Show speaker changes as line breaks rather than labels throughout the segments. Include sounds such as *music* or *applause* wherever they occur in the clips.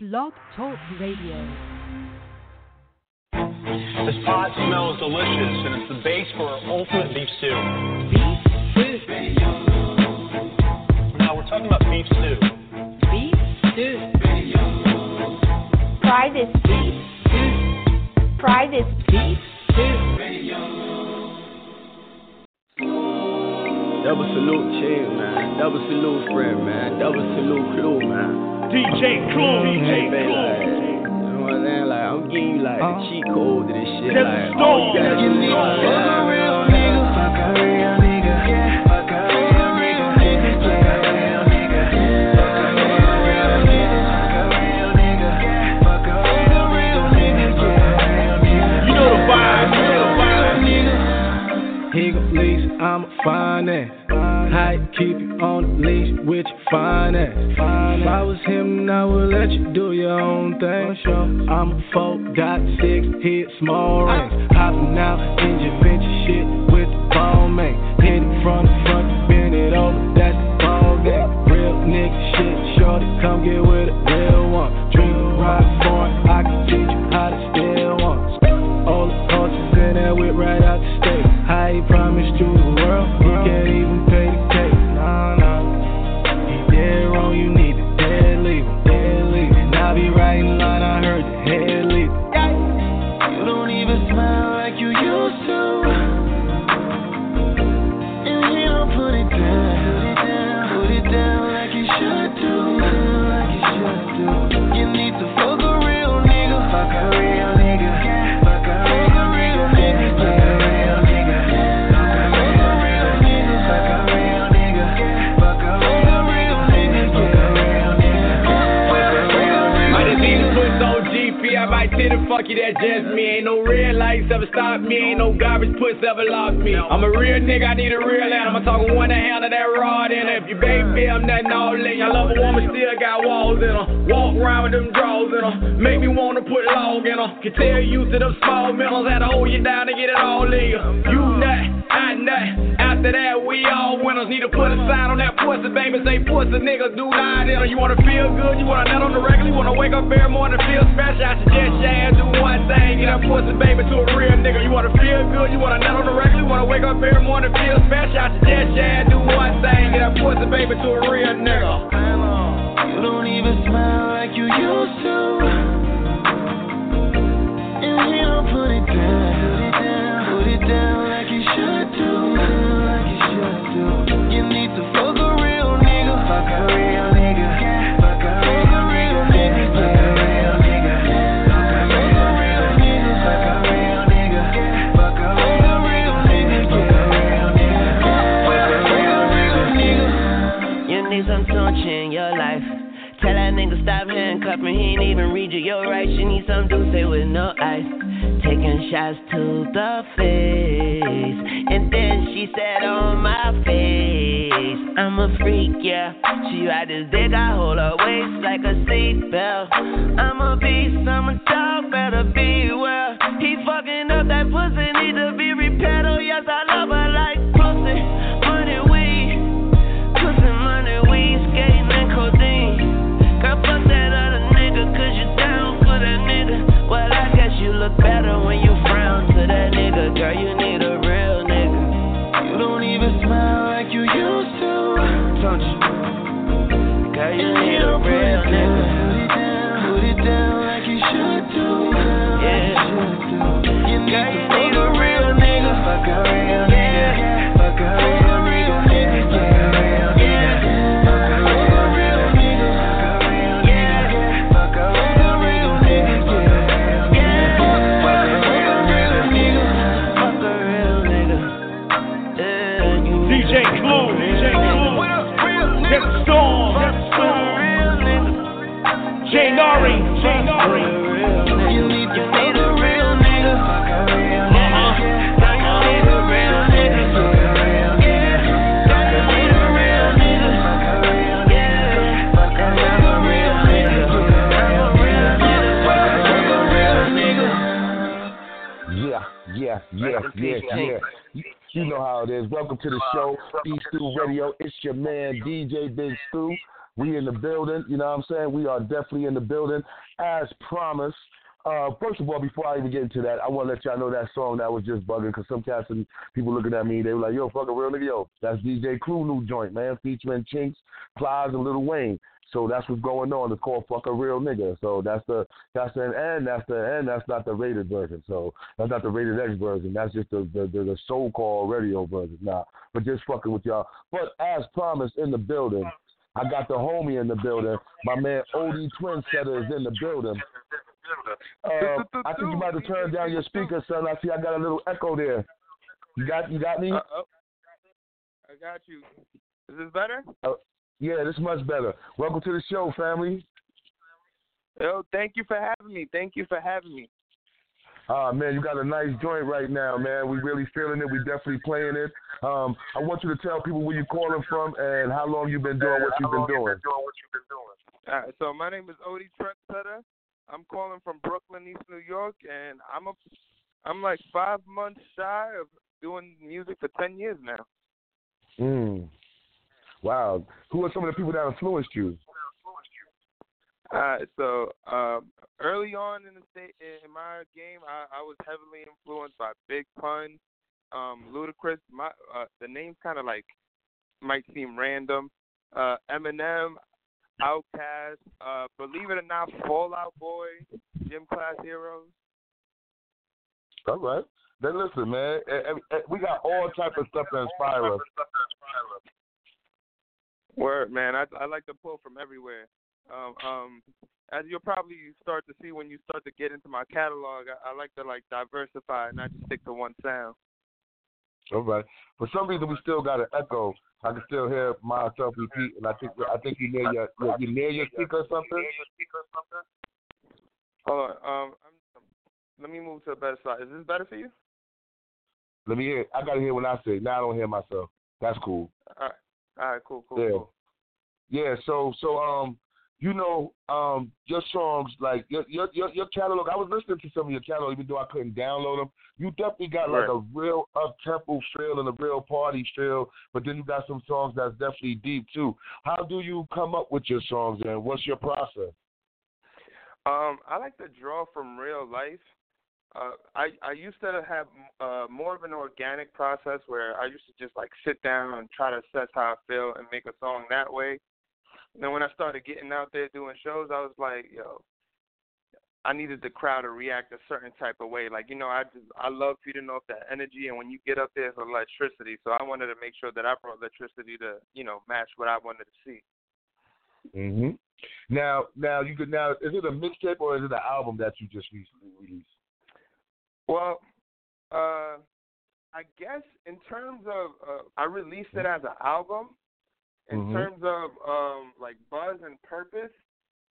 Blog Talk Radio.
This pot smells delicious, and it's the base for our ultimate beef stew.
Beef stew.
Now we're talking about beef stew.
Beef stew.
Try this beef stew. Try this beef stew.
Double salute, chick, man. Double salute, friend, man. Double salute, Clue, man.
DJ Clue. DJ Clue.
Like, I'm giving you like uh, the cheat code to this shit. Like, oh, you gotta get
me.
I'm
a
real nigga. Fuck a real nigga.
I'm keep on the leash with your finance? If I was him, I would let you do your own thing. I'm a four, got six, hit small rings. Hopping out in your venture shit with the ball man. Hit it from the front, bend it over, that's the ball game. Real nigga shit, shorty, come get with
her. Make me wanna put log in her. Can tell you to them small middles, had to hold you down to get it all in you. You nut, I nut. After that, we all winners. Need to put a sign on that pussy, baby. Say pussy nigga, do not in her. You wanna feel good, you wanna nut on the regular, you wanna wake up every morning and feel special. I suggest you ass do one thing, get that pussy baby to a real nigga. You wanna feel good, you wanna nut on the regular, you wanna wake up every morning and feel special. I suggest you ass do one thing, get that pussy baby to a real nigga.
Put it down,
stop handcuffing, he ain't even read you your rights. You need some Douce with no ice. Taking shots to the face. And then she said on my face, I'm a freak, yeah. She ride this dick, I hold her waist like a seatbelt. I'm a beast, I'm a dog, better beware. He fucking up that pussy,
it
is. Welcome to the show, Beef Stew Radio. It's your man, DJ Big Stew. We in the building. You know what I'm saying? We are definitely in the building as promised. Uh, first of all, before I even get into that, I want to let y'all know that song that was just bugging because some cats and people looking at me, they were like, "Yo, fucking real nigga, yo, that's DJ Clue new joint, man, featuring Chinx, Plies, and Lil Wayne." So that's what's going on. It's called "Fuck a Real Nigga." So that's the that's the and that's the and that's not the rated version. So that's not the rated X version. That's just the the, the, the so-called radio version. Nah, but just fucking with y'all. But as promised, in the building, I got the homie in the building. My man Odie Twin Setter is in the building. Uh, I think you might have turned down your speaker, son. I see I got a little echo there. You got you got me?
Uh, oh. I got you. Is this better?
Uh, yeah, this is much better. Welcome to the show, family.
Yo, thank you for having me. Thank you for having me.
Ah man, you got a nice joint right now, man. We really feeling it. We definitely playing it. Um, I want you to tell people where you're calling from and how long you've been doing what you've been doing.
All right, so my name is Ody Trendsetta. I'm calling from Brooklyn, East New York, and I'm a, I'm like five months shy of doing music for ten years now.
Mm. Wow. Who are some of the people that influenced you?
Uh, so um, early on in the state in my game, I, I was heavily influenced by Big Pun, um, Ludacris. My uh, the names kind of like might seem random. Uh, Eminem, Outkast, uh, believe it or not, Fall Out Boy, Gym Class Heroes.
All right. Then listen, man. We got all type of stuff that inspire us.
Word, man. I I like to pull from everywhere. Um, um, as you'll probably start to see when you start to get into my catalog, I, I like to like diversify and not just stick to one sound.
All right. For some reason, we still got an echo. I can still hear myself repeat, and I think I think you near your you you near your speaker or something.
Hold on. Um, I'm, let me move to a better side. Is this better for you?
Let me hear. I gotta hear what I say. Now I don't hear myself. That's cool.
All right. All right. Cool. Cool.
Yeah.
Cool.
Yeah. So so um, you know um, your songs like your your your, your catalog. I was listening to some of your catalog, even though I couldn't download them. You definitely got like
Right.
a real up tempo feel and a real party feel, but then you got some songs that's definitely deep too. How do you come up with your songs and what's your process?
Um, I like to draw from real life. Uh, I I used to have uh, more of an organic process where I used to just like sit down and try to assess how I feel and make a song that way. And then when I started getting out there doing shows, I was like, yo, I needed the crowd to react a certain type of way. Like you know, I just I love feeding off that energy, and when you get up there, it's electricity. So I wanted to make sure that I brought electricity to you know match what I wanted to see.
hmm Now, now you could now is it a mixtape or is it an album that you just recently released?
Well, uh, I guess in terms of uh, I released it as an album. In
Mhm.
terms of um, like buzz and purpose,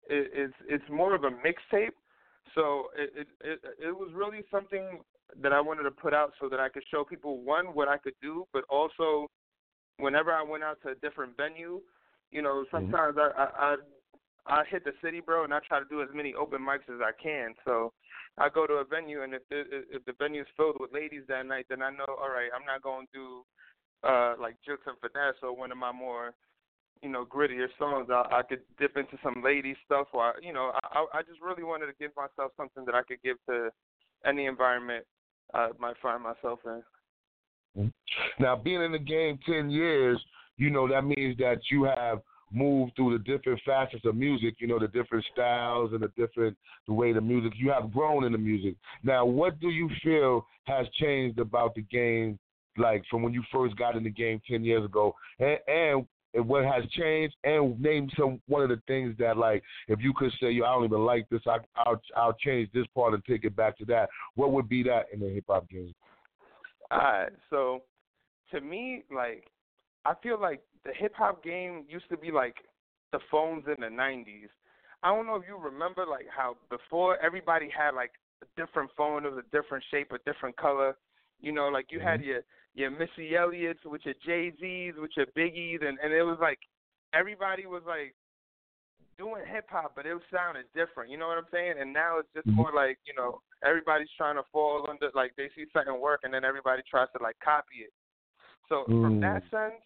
it, it's it's more of a mixtape. So it, it it it was really something that I wanted to put out so that I could show people one what I could do, but also whenever I went out to a different venue, you know, sometimes I, I I I hit the city, bro, and I try to do as many open mics as I can. So I go to a venue, and if the if the venue is filled with ladies that night, then I know, all right, I'm not to do uh like Jux and finesse or one of my more you know grittier songs. I, I could dip into some lady stuff, or I, you know, I I just really wanted to give myself something that I could give to any environment I might find myself in.
Now, being in the game 10 years, you know, that means that you have moved through the different facets of music, you know, the different styles and the different, the way the music, you have grown in the music. Now, what do you feel has changed about the game, like from when you first got in the game 10 years ago? And, and and what has changed, and name some one of the things that, like, if you could say, "Yo, I don't even like this. I, I'll I'll change this part and take it back to that." What would be that in the hip hop game?
Alright, so to me, like I feel like the hip hop game used to be like the phones in the nineties. I don't know if you remember like how before everybody had like a different phone, it was a different shape, a different color. You know, like you had mm-hmm. your your Missy Elliott's with your Jay Z's, with your Biggies, and and it was like everybody was like doing hip hop, but it sounded different. You know what I'm saying? And now it's just mm-hmm. more like you know everybody's trying to fall under like they see something work, and then everybody tries to like copy it. So from that sense,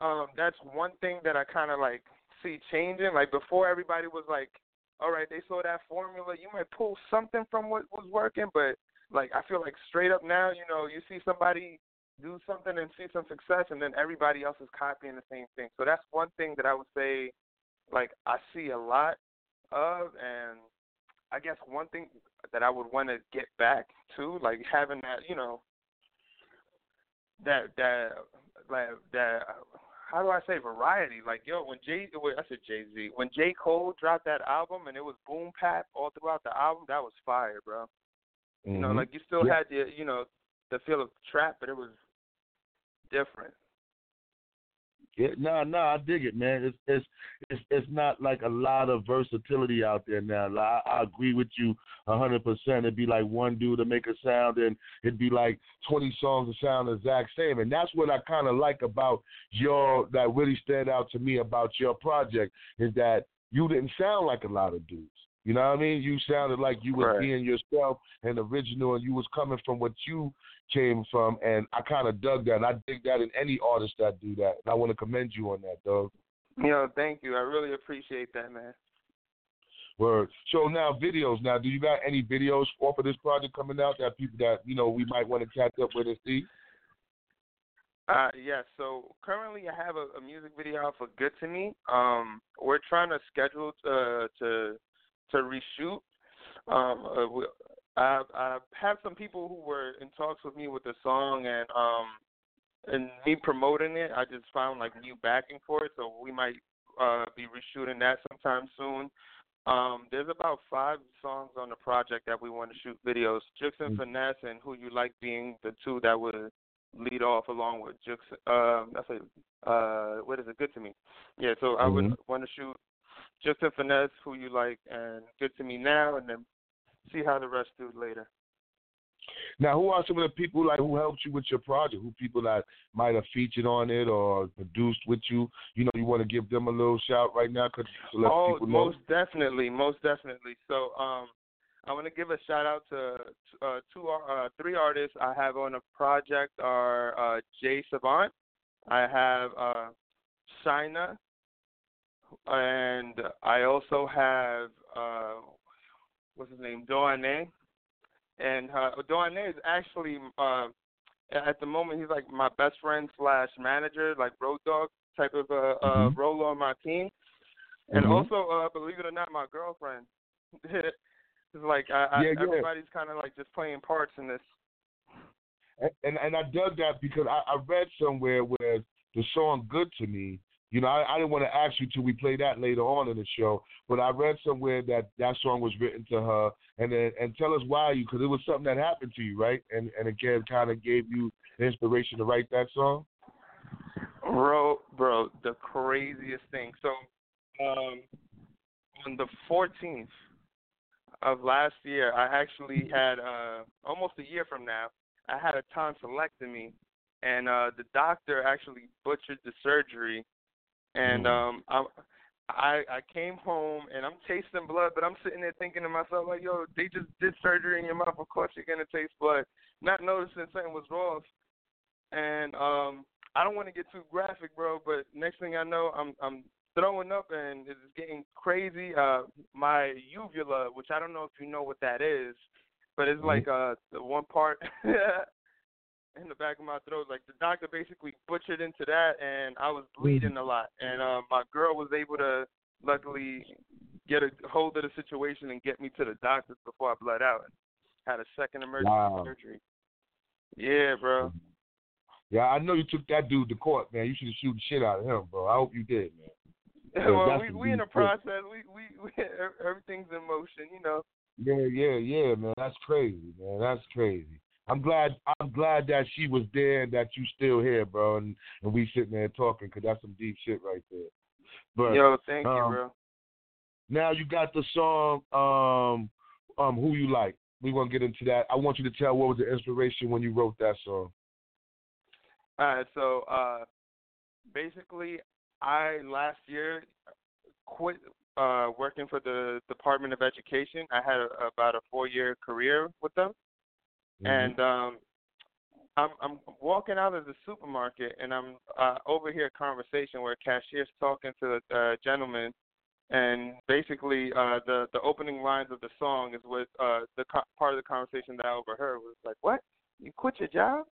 um, that's one thing that I kind of like see changing. Like before, everybody was like, "All right, they saw that formula. You might pull something from what was working," but like I feel like straight up now, you know, you see somebody do something and see some success, and then everybody else is copying the same thing. So that's one thing that I would say, like I see a lot of, and I guess one thing that I would want to get back to, like having that, you know, that that like that. How do I say variety? Like yo, when Jay, wait, I said Jay Z, when J Cole dropped that album and it was boom bap all throughout the album, that was fire, bro.
Mm-hmm.
You know, like you still
yeah.
had the, you know, the feel of trap, but it was different.
Yeah, no, no, I dig it, man. It's it's it's it's not like a lot of versatility out there now. Like, I, I agree with you a hundred percent. It'd be like one dude to make a sound, and it'd be like twenty songs to sound the exact same. And that's what I kind of like about your that really stand out to me about your project is that you didn't sound like a lot of dudes. You know what I mean? You sounded like you was
Right.
being yourself and original, and you was coming from what you came from, and I kind of dug that. And I dig that in any artist that do that, and I want to commend you on that, dog.
You know, thank you. I really appreciate that, man.
Word. So now videos. Now, do you got any videos off of this project coming out that people that you know we might want to catch up with and see?
Uh, yes. So currently, I have a, a music video out for "Good to Me." Um, we're trying to schedule to to to reshoot. Um, uh, I I have some people who were in talks with me with the song, and um, and me promoting it. I just found like new backing for it, so we might uh be reshooting that sometime soon. Um, there's about five songs on the project that we want to shoot videos. Jux and Finesse and Who You Like being the two that would lead off along with Jux. Um, that's a uh, what is it? Good to me. Yeah. So I would
Mhm.
want to shoot Jux and Finesse, Who You Like, and Good to Me now, and then see how the rest do later.
Now, who are some of the people like who helped you with your project? Who people that might have featured on it or produced with you? You know, you want to give them a little shout right now, cause to let
oh,
people know.
most definitely, most definitely. So, um, I want to give a shout out to uh, two, uh, three artists I have on the project are uh, Jay Savant, I have uh, Shina, and I also have uh, what's his name, Doane. And uh, Doane is actually uh, at the moment he's like my best friend slash manager, like road dog type of uh, uh,
Mhm.
role on my team. And
Mhm.
also, uh, believe it or not, my girlfriend. *laughs* it's like I, I,
Yeah, yeah.
everybody's kind of like just playing parts in this.
And, and and I dug that because I, I read somewhere where the song "Good to Me." You know, I, I didn't want to ask you till we play that later on in the show, but I read somewhere that that song was written to her, and and tell us why you because it was something that happened to you, right? And and again, kind of gave you inspiration to write that song.
Bro, bro, the craziest thing. So, um, on the 14th of last year, I actually had uh almost a year from now, I had a tonsillectomy, and uh the doctor actually butchered the surgery, and um I. I I came home and I'm tasting blood, but I'm sitting there thinking to myself like, yo, they just did surgery in your mouth. Of course you're gonna taste blood. Not noticing something was wrong, and um I don't want to get too graphic, bro, but next thing I know, I'm I'm throwing up and it's getting crazy. Uh, my uvula, which I don't know if you know what that is, but it's like uh the one part *laughs* in the back of my throat. Like the doctor basically butchered into that, and I was bleeding a lot. And uh, my girl was able to luckily get a hold of the situation and get me to the doctors before I bled out. And had a second emergency
Wow.
surgery. Yeah, bro.
Yeah, I know you took that dude to court, man. You should have shoot the shit out of him, bro. I hope you did, man. *laughs* Yeah,
well, we we in the process. We we, *laughs* we everything's in motion, you know.
Yeah, yeah, yeah, man. That's crazy, man. That's crazy. I'm glad. I'm glad that she was there and that you still here, bro. And and we sitting there talking because that's some deep shit right there. But
Yo, thank you,
um,
bro.
now you got the song, um, um, who you like. We gonna get into that. I want you to tell what was the inspiration when you wrote that song.
All right, so uh, basically, I last year quit uh, working for the Department of Education. I had a, about a four-year career with them,
Mm-hmm.
and um, I'm I'm walking out of the supermarket and I'm uh, overhear a conversation where cashier's talking to a gentleman, and basically uh, the the opening lines of the song is what uh, the co- part of the conversation that I overheard was like, "What? You quit your job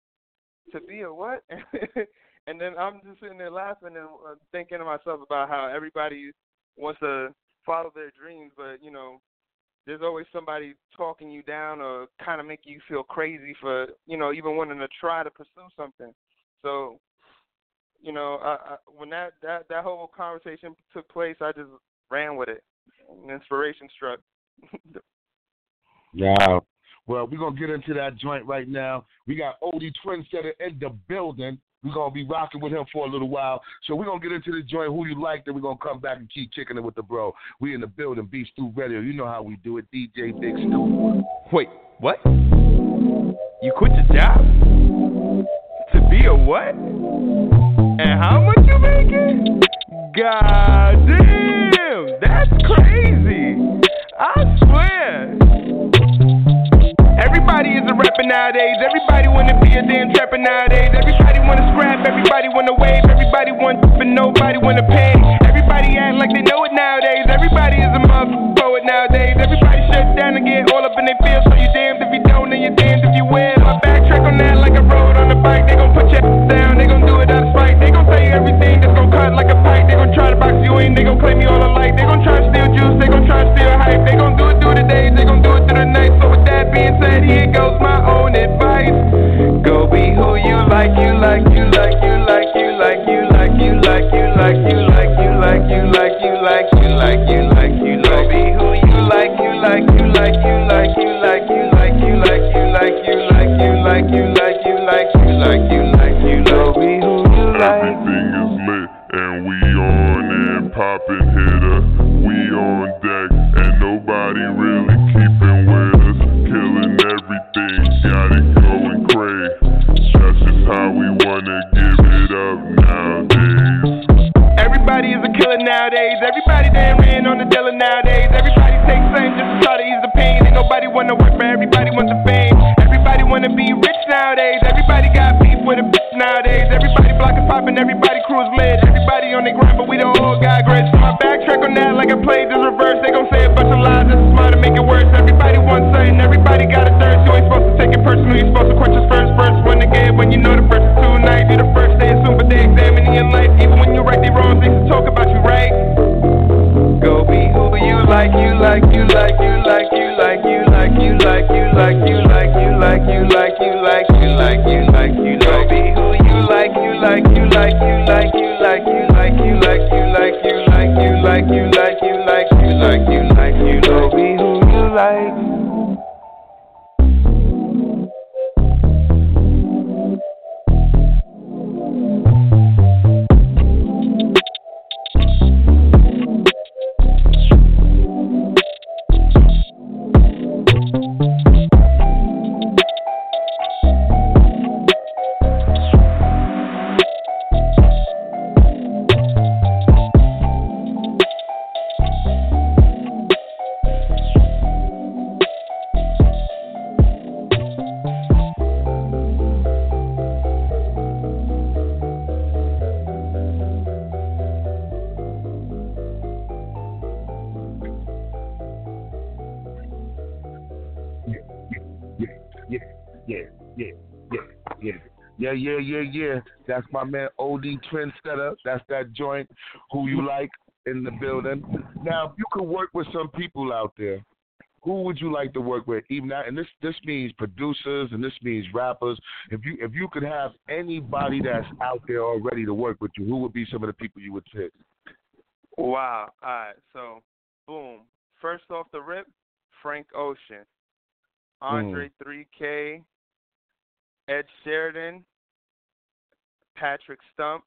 to be a what?" *laughs* and then I'm just sitting there laughing and uh, thinking to myself about how everybody wants to follow their dreams, but you know there's always somebody talking you down or kind of making you feel crazy for you know even wanting to try to pursue something. So, you know, I, I, when that that that whole conversation took place, I just ran with it. And inspiration struck. *laughs*
yeah. Well, we're gonna get into that joint right now. We got Ody Trendsetta in the building. We're gonna be rocking with him for a little while. So we're gonna get into the joint who you like, then we're gonna come back and keep kicking it with the bro. We in the building, Beef Stew Radio. You know how we do it. DJ Big Stew.
Wait, what? You quit your job? To be a what? And how much you making? God damn, that's crazy. I swear. Everybody is a rapper nowadays. Everybody wanna be a damn trapper nowadays.
Yeah, yeah, yeah. That's my man Ody Trendsetta. That's that joint who you like in the building. Now, if you could work with some people out there, who would you like to work with? Even that, and this this means producers and this means rappers. If you if you could have anybody that's out there already to work with you, who would be some of the people you would pick?
Wow. All right. So, boom. First off the rip, Frank Ocean, hmm. Andre 3K, Ed Sheeran, Patrick Stump,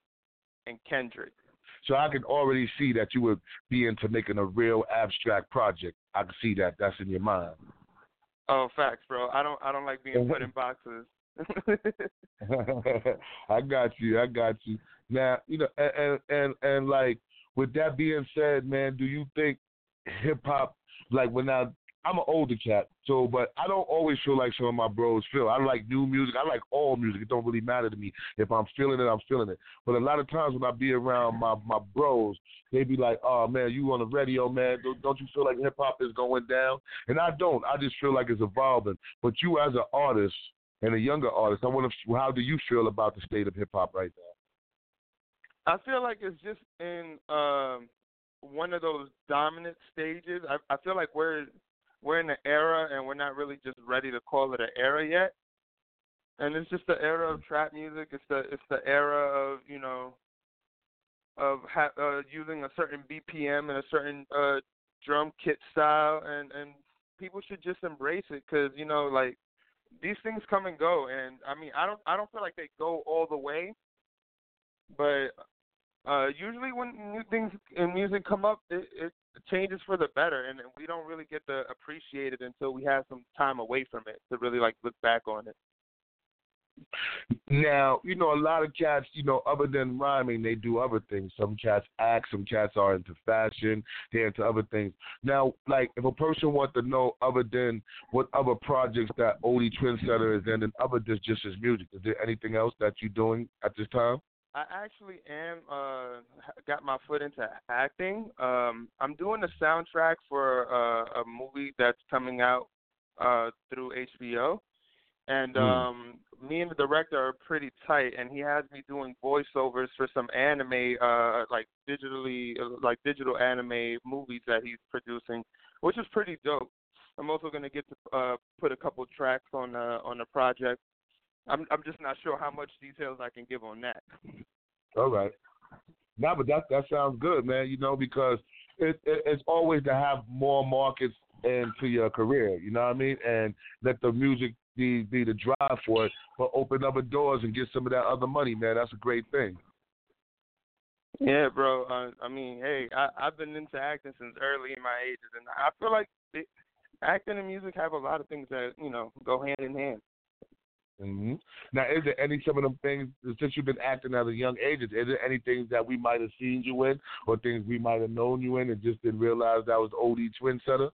and Kendrick.
So I can already see that you would be into making a real abstract project. I can see that. That's in your mind.
Oh, facts, bro. I don't I don't like being put in boxes. *laughs*
I got you. I got you. Now, you know, and, and and like with that being said, man, do you think hip hop, like when now I'm an older cat, so but I don't always feel like some of my bros feel. I like new music. I like all music. It don't really matter to me if I'm feeling it. I'm feeling it. But a lot of times when I be around my my bros, they be like, "Oh man, you on the radio, man? Don't, don't you feel like hip hop is going down?" And I don't. I just feel like it's evolving. But you as an artist and a younger artist, I to. How do you feel about the state of hip hop right now?
I feel like it's just in um, one of those dominant stages. I, I feel like we're we're in an era and we're not really just ready to call it an era yet. And it's just the era of trap music. It's the it's the era of you know of ha- uh, using a certain BPM and a certain uh, drum kit style, and and people should just embrace it because you know like these things come and go, and I mean I don't I don't feel like they go all the way, but uh usually when new things in music come up, it, it changes for the better, and we don't really get to appreciate it until we have some time away from it to really like look back on it.
Now, you know, a lot of cats, you know, other than rhyming, they do other things. Some cats act, some cats are into fashion, they're into other things. Now, like, if a person wants to know other than what other projects that Ody Trendsetta is in and other than just his music, is there anything else that you're doing at this time?
I actually am uh got my foot into acting. Um I'm doing a soundtrack for uh, a movie that's coming out uh through HBO. And
Hmm.
um me and the director are pretty tight and he has me doing voiceovers for some anime uh like digitally like digital anime movies that he's producing, which is pretty dope. I'm also going to get to uh put a couple tracks on uh on the project. I'm I'm just not sure how much details I can give on that.
All right. No, but that that sounds good, man. You know, because it, it it's always to have more markets into your career. You know what I mean? And let the music be be the drive for it, but open other doors and get some of that other money, man. That's a great thing.
Yeah, bro. Uh, I mean, hey, I, I've been into acting since early in my ages, and I feel like it, acting and music have a lot of things that you know go hand in hand.
Hmm Now, is there any some of them things since you've been acting at a young age? Is there any things that we might have seen you in, or things we might have known you in, and just didn't realize that was OD Twin Setter?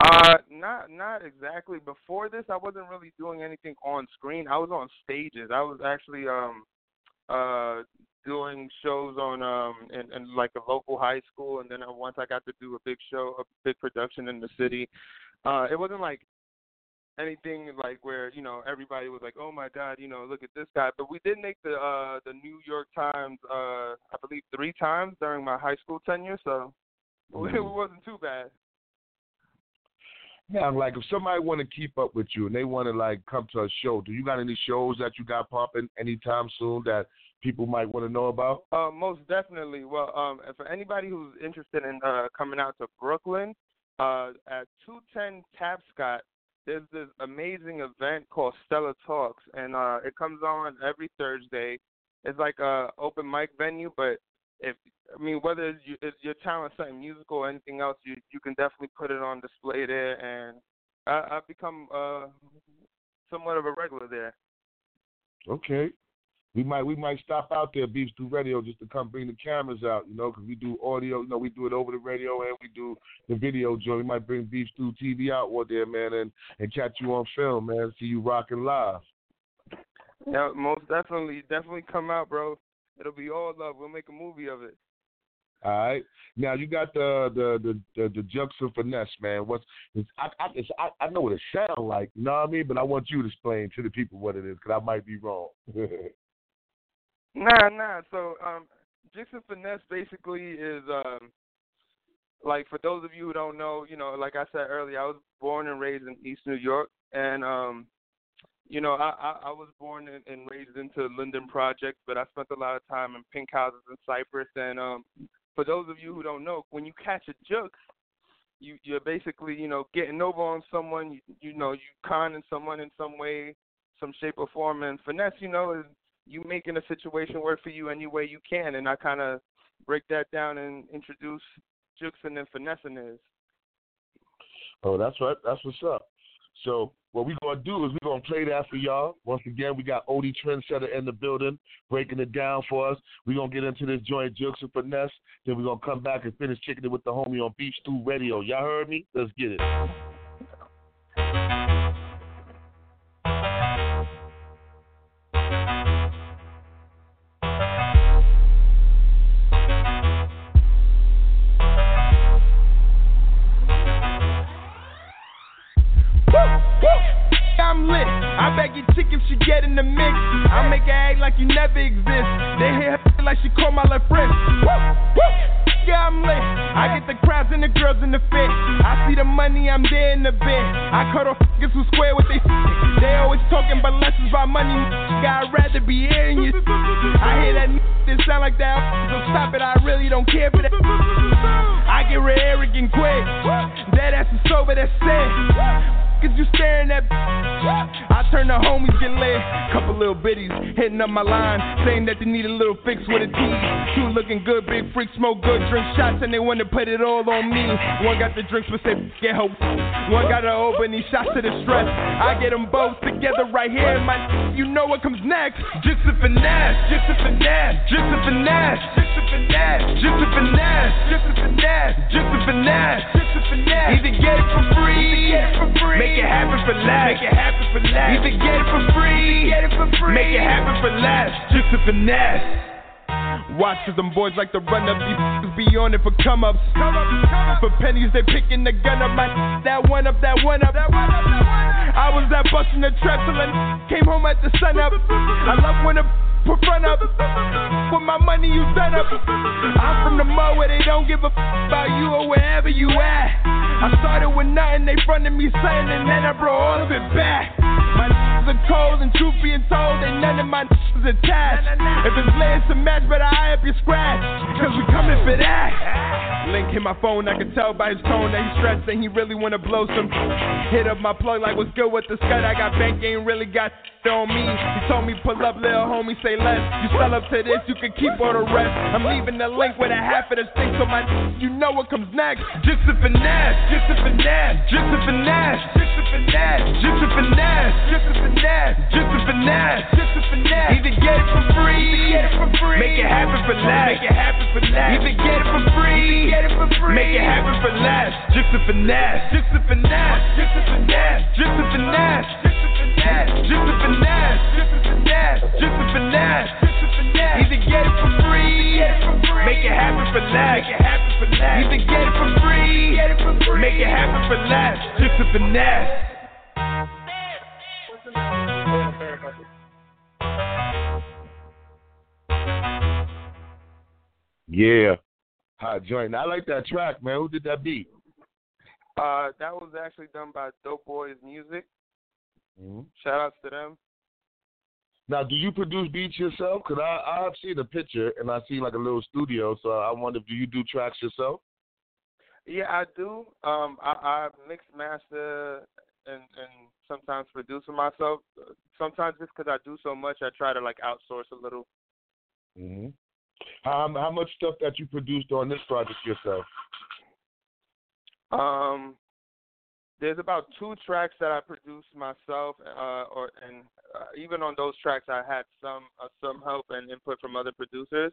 Uh, not not exactly. Before this, I wasn't really doing anything on screen. I was on stages. I was actually um uh doing shows on um in, in like a local high school, and then uh, once I got to do a big show, a big production in the city. Uh, it wasn't like anything like where you know everybody was like, "Oh my God, you know, look at this guy." But we did make the uh the New York Times, uh I believe three times during my high school tenure, so *laughs* it wasn't too bad.
Now, like if somebody want to keep up with you and they want to like come to a show, do you got any shows that you got popping anytime soon that people might want to know about?
Uh, most definitely. Well, um, for anybody who's interested in uh, coming out to Brooklyn, uh, at 210 Tapscott, there's this amazing event called Stella Talks, and uh, it comes on every Thursday. It's like a open mic venue, but if I mean whether it's you, if your talent something musical or anything else, you you can definitely put it on display there, and I, I've become uh, somewhat of a regular there.
Okay. We might we might stop out there, Beef Stew Radio, just to come bring the cameras out, you know, because we do audio, you know, we do it over the radio and we do the video joint. We might bring Beef Stew TV out one day, man, and and catch you on film, man. See you rocking live.
Yeah, most definitely, definitely come out, bro. It'll be all love. We'll make a movie of it.
All right. Now you got the the the the, the Jux and finesse, man. What's it's, I I, it's, I I know what it sounds like, you know what I mean? But I want you to explain to the people what it is, because I might be wrong. *laughs*
Nah, nah. So, um, and Finesse basically is um, like for those of you who don't know, you know, like I said earlier, I was born and raised in East New York, and um, you know, I I, I was born and, and raised into Linden Projects, but I spent a lot of time in pink houses in Cypress. And um, for those of you who don't know, when you catch a Jux, you you're basically you know getting over on someone. You you know you conning someone in some way, some shape or form, and finesse. You know is you making a situation work for you any way you can, and I kind of break that down and introduce juxing and finessing is.
Oh, that's right. That's what's up. So what we gonna do is we gonna play that for y'all. Once again, we got Ody Trendsetta in the building, breaking it down for us. we gonna get into this joint Jux and finesse. Then we gonna come back and finish kicking it with the homie on Beef Stew Radio. Y'all heard me? Let's get it.
I your chick if she get in the mix. I make her act like you never exist. They hear her *laughs* like she call my little friend. Woo, woo. Yeah, I'm lit. I get the crowds and the girls in the fit. I see the money, I'm there in the bit. I cut off niggas who square with they They always talking but lessons about money. I'd rather be hearing you. I hear that that sound like that, so stop it. I really don't care for that. I get real arrogant quick. That ass is sober, that's Cause you staring at I turn the homies get lit. Couple little biddies hitting up my line, saying that they need a little fix with a T. Two looking good, big freaks, smoke good, drink shots, and they wanna put it all on me. One got the drinks, but say get hope. One got to open these shots to the stress. I get them both together right here, my. You know what comes next? Just a finesse, just a finesse, just a finesse, just a finesse, just a finesse, just a finesse, just a finesse, just a finesse. Either get it for free, get it for free. Make it happen for less, make it happen for less. Either get it for free, get it for free. Make it happen for less, just a finesse. Watch cause them boys like to run up these be on it for come ups. For pennies they picking the gun up. My that one up, that one up. I was out busting the trap till I came home at the sun up. I love when the put front up. With my money you done up. I'm from the mud where they don't give a f about you or wherever you at. I started with nothing, they fronted me something, and then I brought all of it back. My are cold, and truth being told, ain't none of my is attached. If it's layers to match, better eye up your scratch. Cause we coming for that. Link hit my phone, I can tell by his tone that he's stressed and he really wanna blow some. Hit up my plug like what's good with the scud. I got bank, ain't really got on me. He told me pull up, little homie, say less. You sell up to this, you can keep all the rest. I'm leaving the link with a half of the thing, so my you know what comes next. Just a finesse, just a finesse, just a finesse, just a finesse, just a finesse, just a finesse, just a finesse, just a finesse. Either get it for free, get it for free, make it happen for less, make it happen for less. Either get it for free, get it for free, make it happen for less. Just a finesse, just a finesse, just a finesse, just a finesse, just a finesse, just a finesse, just a finesse, just a finesse, just a finesse. Either get it for free, get it for free, make it happen for less, make it happen for less. Either get it for free, get it for free, make it happen for less, just a finesse.
Yeah. Hot joint. I like that track, man. Who did that beat?
Uh, that was actually done by Dope Boys Music.
Mm-hmm.
Shout outs to them.
Now, do you produce beats yourself? Cause I I've seen a picture and I see like a little studio. So I wonder, do you do tracks yourself?
Yeah, I do. Um, I, I mix master and and sometimes produce myself. Sometimes just because I do so much, I try to like outsource a little.
Mm-hmm. How how much stuff that you produced on this project yourself?
Um, there's about two tracks that I produced myself, uh, or and uh, even on those tracks, I had some uh, some help and input from other producers.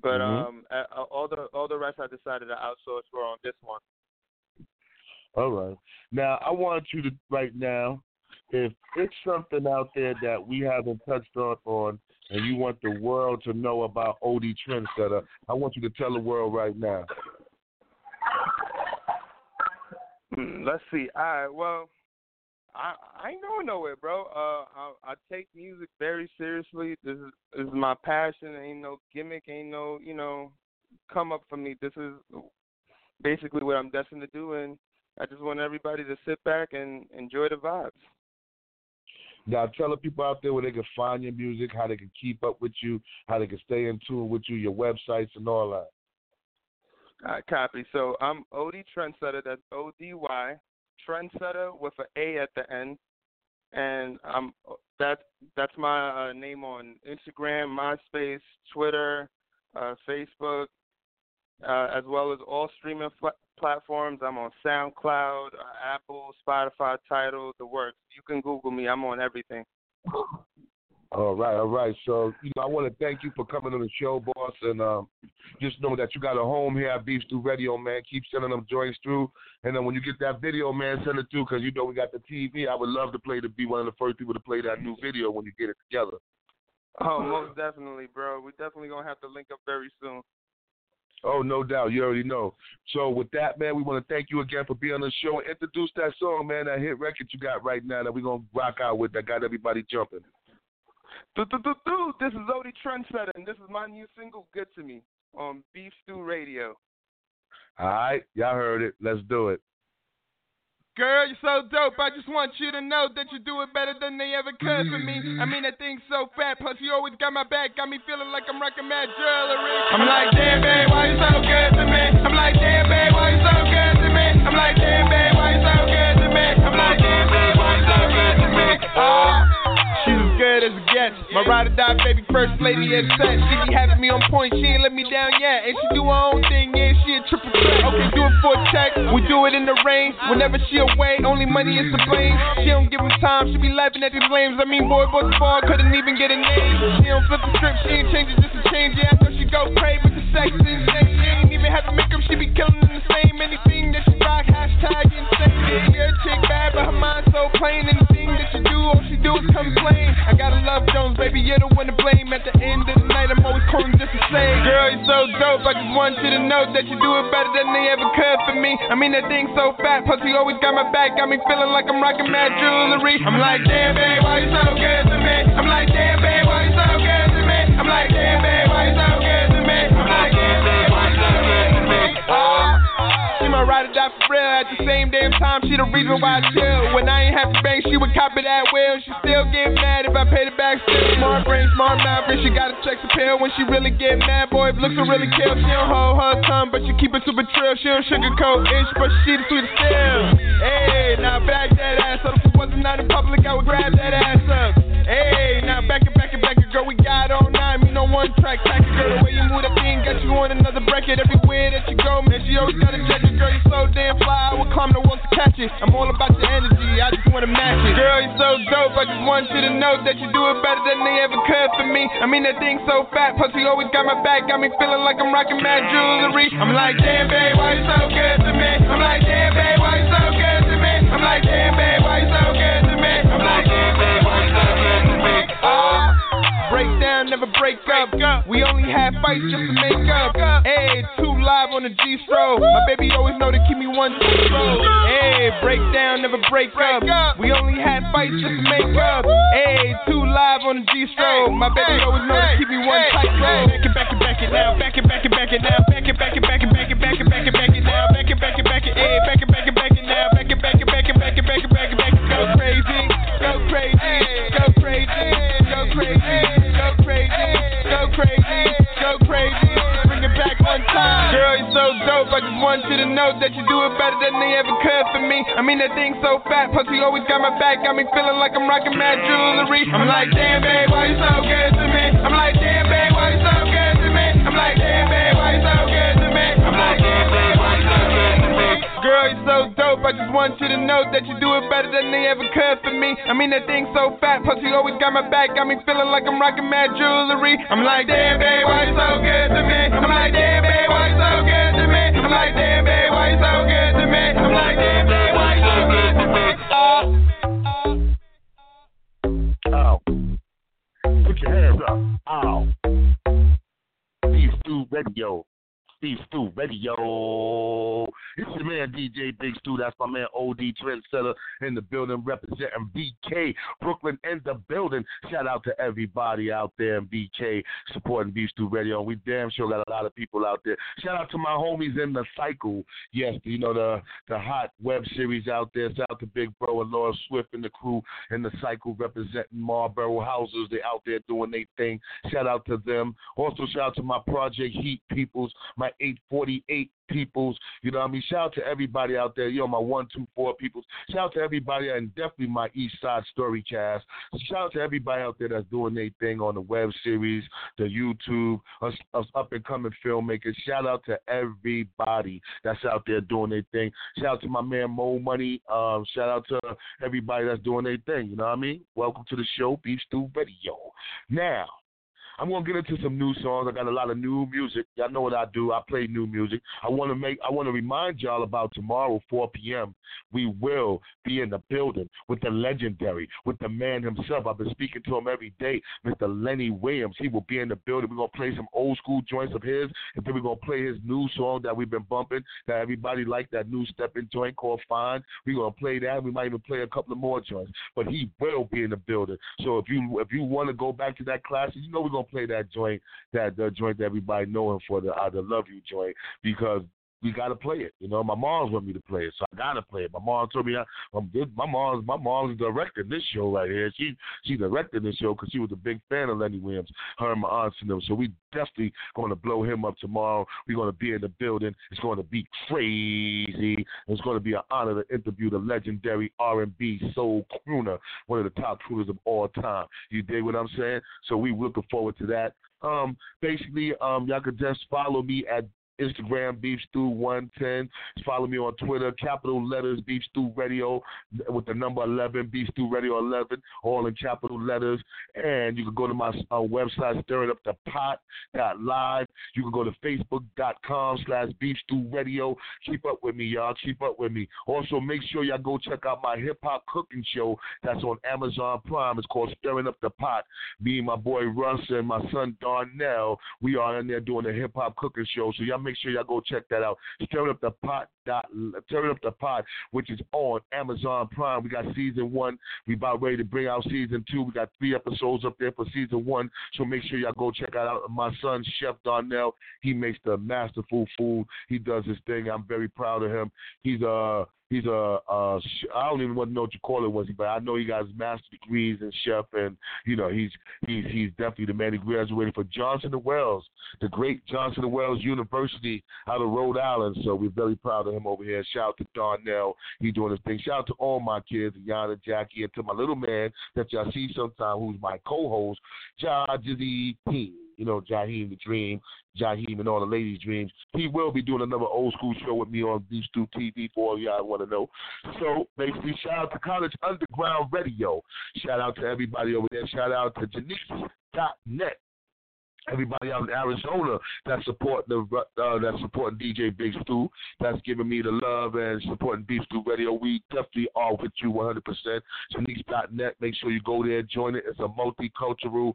But
Mhm.
um, uh, all the all the rest I decided to outsource for on this one.
All right. Now I want you to right now, if it's something out there that we haven't touched on, on and you want the world to know about Ody Trendsetta, I want you to tell the world right now.
Hmm, let's see. All right. Well, I I ain't going nowhere, bro. Uh, I, I take music very seriously. This is this is my passion. Ain't no gimmick. Ain't no you know come up for me. This is basically what I'm destined to do, and I just want everybody to sit back and enjoy the vibes.
Now tell the people out there where they can find your music, how they can keep up with you, how they can stay in tune with you, your websites and all that.
Right, copy. So I'm Ody Trendsetta. That's O D Y Trendsetter with an A at the end, and I'm that's that's my uh, name on Instagram, MySpace, Twitter, uh, Facebook, uh, as well as all streaming fl- platforms. I'm on SoundCloud, uh, Apple, Spotify, Tidal, the works. You can Google me. I'm on everything.
All right, all right. So, you know, I want to thank you for coming on the show, boss, and um, just know that you got a home here at Beef Stew Radio, man. Keep sending them joints through, and then when you get that video, man, send it through because you know we got the TV. I would love to play to be one of the first people to play that new video when you get it together.
Oh, most definitely, bro. We definitely gonna have to link up very soon.
Oh, no doubt. You already know. So with that, man, we want to thank you again for being on the show and introduce that song, man, that hit record you got right now that we're gonna rock out with that got everybody jumping.
This is Ody Trendsetta, and this is my new single, Good to Me, on Beef Stew Radio.
All right, y'all heard it. Let's do it.
Girl, you're so dope. I just want you to know that you do it better than they ever could for me. I mean, that thing's so fat. Plus, you always got my back. Got me feeling like I'm rocking mad jewelry. I'm like, damn, babe, why you so good to me? I'm like, damn, babe, why you so good to me? I'm like, damn, babe, why you so good to me? I'm like, damn, babe, why you so good to me? Oh. She's as good as it gets. My ride or die baby, first lady at set. She be having me on point, she ain't let me down yet. And she do her own thing, yeah, she a triple threat. Okay, do it for a check. We do it in the rain. Whenever she away, only money is to blame. She don't give him time, she be laughing at these flames. I mean, boy, boy, ball couldn't even get a name. She don't flip the script, she ain't changing just to change. Yeah, know she go crazy with the sex insane. She ain't even have to make up, she be killing in the same. Anything that she hashtag insane. Yeah, chick bad, but her mind so plain. Anything that you do, all she do is complain. I gotta love Jones, baby, you're the one to blame. At the end of the night, I'm always calling just to say, girl, you're so dope. I just want you to know that you do it better than they ever could for me. I mean, that thing so fat, plus he always got my back, got me feeling like I'm rocking mad jewelry. I'm like, damn, babe, why you so good to me? I'm like, damn, babe, why you so good to me? I'm like, damn, babe, why you so good to me? I'm like, damn, babe, why you so good to me? Oh. She my ride or die for real. At the same damn time, she the reason why I chill. When I ain't happy to bank, she would cop it at will. She still get mad if I pay the back. Smart brain, smart mouth, and she gotta check the pill when she really get mad. Boy, if looks will really kill. She don't hold her tongue, but she keep it super trill. She don't sugarcoat ish, but she the sweetest still. Hey, now back that ass So If it wasn't out in public, I would grab that ass I mean, that thing so fat, plus he always got my back, got me feeling like I'm rocking mad jewelry. I'm like, damn, babe, why you so good to me? I'm like, damn, babe, why you so good to me? I'm like, damn, babe, why you so good to me? I'm like, damn, babe, why you so good to me? Oh. Break down, never break up. We only have fights just to make up. Hey, live on the G Stro. My baby always know to keep me one road. Hey, break down, never break up. We only had fights just to make up. Hey, two live on the G Stro. My baby always know to keep me one tight road. Back it, back it, back it now. Back it, back it, back it now. Back it, back it, back it, back it, back it, back it, back it now. Back it, back it, back it, hey, back it, back it, back it now. Back it, back it, back it, back it, back it, back it, back it. Go crazy, go crazy, go crazy, go crazy, go crazy, go crazy. So dope. I just want you to know that you do it better than they ever could for me. I mean, that thing so fat, plus he always got my back, got me feeling like I'm rocking mad jewelry. I'm like, damn, babe, why you so good to me? I'm like, damn, babe, why you so good to me? I'm like, damn, babe, why you so good to me? I'm like, damn, babe, Girl, you're so dope. I just want you to know that you do it better than they ever could for me. I mean, that thing so fat, plus he always got my back, got me feeling like I'm rocking mad jewelry. I'm like, damn, babe, why you so good to me? I'm like, damn, babe, why you so good to me? I'm like, damn, babe, why you so good to me? I'm like, damn, babe, why you so good to me? Oh.
Ow. Put your hands up. Ow. Beef Stew Radio. Beef Stew Radio. It's the man DJ Big Stew. That's my man Ody Trendsetta in the building representing BK. Brooklyn in the building. Shout out to everybody out there in BK supporting Beef Stew Radio. We damn sure got a lot of people out there. Shout out to my homies in the cycle. Yes, you know the the hot web series out there. Shout out to Big Bro and Laura Swift and the crew in the cycle representing Marlboro Houses. They out there doing their thing. Shout out to them. Also shout out to my Project Heat peoples, my 848 peoples. You know what I mean? Shout out to everybody out there. You know, my one, two, four peoples. Shout out to everybody and definitely my East Side Story cast. Shout out to everybody out there that's doing their thing on the web series, the YouTube, us, us up and coming filmmakers. Shout out to everybody that's out there doing their thing. Shout out to my man Mo Money. Um, shout out to everybody that's doing their thing. You know what I mean? Welcome to the show, Beef Stew Radio. Now, I'm gonna get into some new songs. I got a lot of new music. Y'all know what I do. I play new music. I want to make. I want to remind y'all about tomorrow, 4 p.m. We will be in the building with the legendary, with the man himself. I've been speaking to him every day, Mr. Lenny Williams. He will be in the building. We're gonna play some old school joints of his, and then we're gonna play his new song that we've been bumping. That everybody liked that new stepping joint called Fine. We're gonna play that. We might even play a couple of more joints. But he will be in the building. So if you if you want to go back to that classic, you know we're gonna play that joint, that the joint that everybody know him for, the uh, the Love You joint, because we gotta play it. You know, my mom's want me to play it, so I gotta play it. My mom told me, I, um, this- my mom's my mom's directing this show right here. She she directed this show because she was a big fan of Lenny Williams. Her and my aunts and them. So we definitely going to blow him up tomorrow. We're going to be in the building. It's going to be crazy. It's going to be an honor to interview the legendary R&B soul crooner, one of the top crooners of all time. You dig what I'm saying? So we looking forward to that. Um, basically, um, y'all could just follow me at Instagram, Beef Stew 110. Follow me on Twitter, capital letters, Beef Stew Radio, with the number 11, Beef Stew Radio 11, all in capital letters. And you can go to my uh, website, stirring up the pot live. You can go to facebook.com slash Beef Stew Radio. Keep up with me, y'all. Keep up with me. Also, make sure y'all go check out my hip hop cooking show that's on Amazon Prime. It's called Stirring Up the Pot. Me and my boy Russ and my son Darnell, we are in there doing a hip hop cooking show. So y'all make sure y'all go check that out. Stirring Up the Pot. Dot, Stirring Up the Pot, which is on Amazon Prime. We got season one. We about ready to bring out season two. We got three episodes up there for season one. So make sure y'all go check out my son Chef Darnell. He makes the masterful food. He does his thing. I'm very proud of him. He's uh he's a uh don't even want to know what you call it was he, but I know he got his master degrees in chef, and you know he's he's he's definitely the man. He graduated from Johnson and Wales, the great Johnson and Wales University out of Rhode Island. So we're very proud of him over here. Shout out to Darnell, he doing his thing. Shout out to all my kids, Yana, Jackie, and to my little man that y'all see sometime, who's my co-host, Jajizzy P. You know, Jaheem the Dream, Jaheem and all the ladies' dreams. He will be doing another old school show with me on Beef Stew TV for all y'all want to know. So basically, shout out to College Underground Radio. Shout out to everybody over there. Shout out to Janice.net. Everybody out in Arizona that's supporting the uh, that's supporting DJ Big Stew, that's giving me the love and supporting Beef Stew Radio. We definitely are with you 100%. Shanice.net. Make sure you go there, join it. It's a multicultural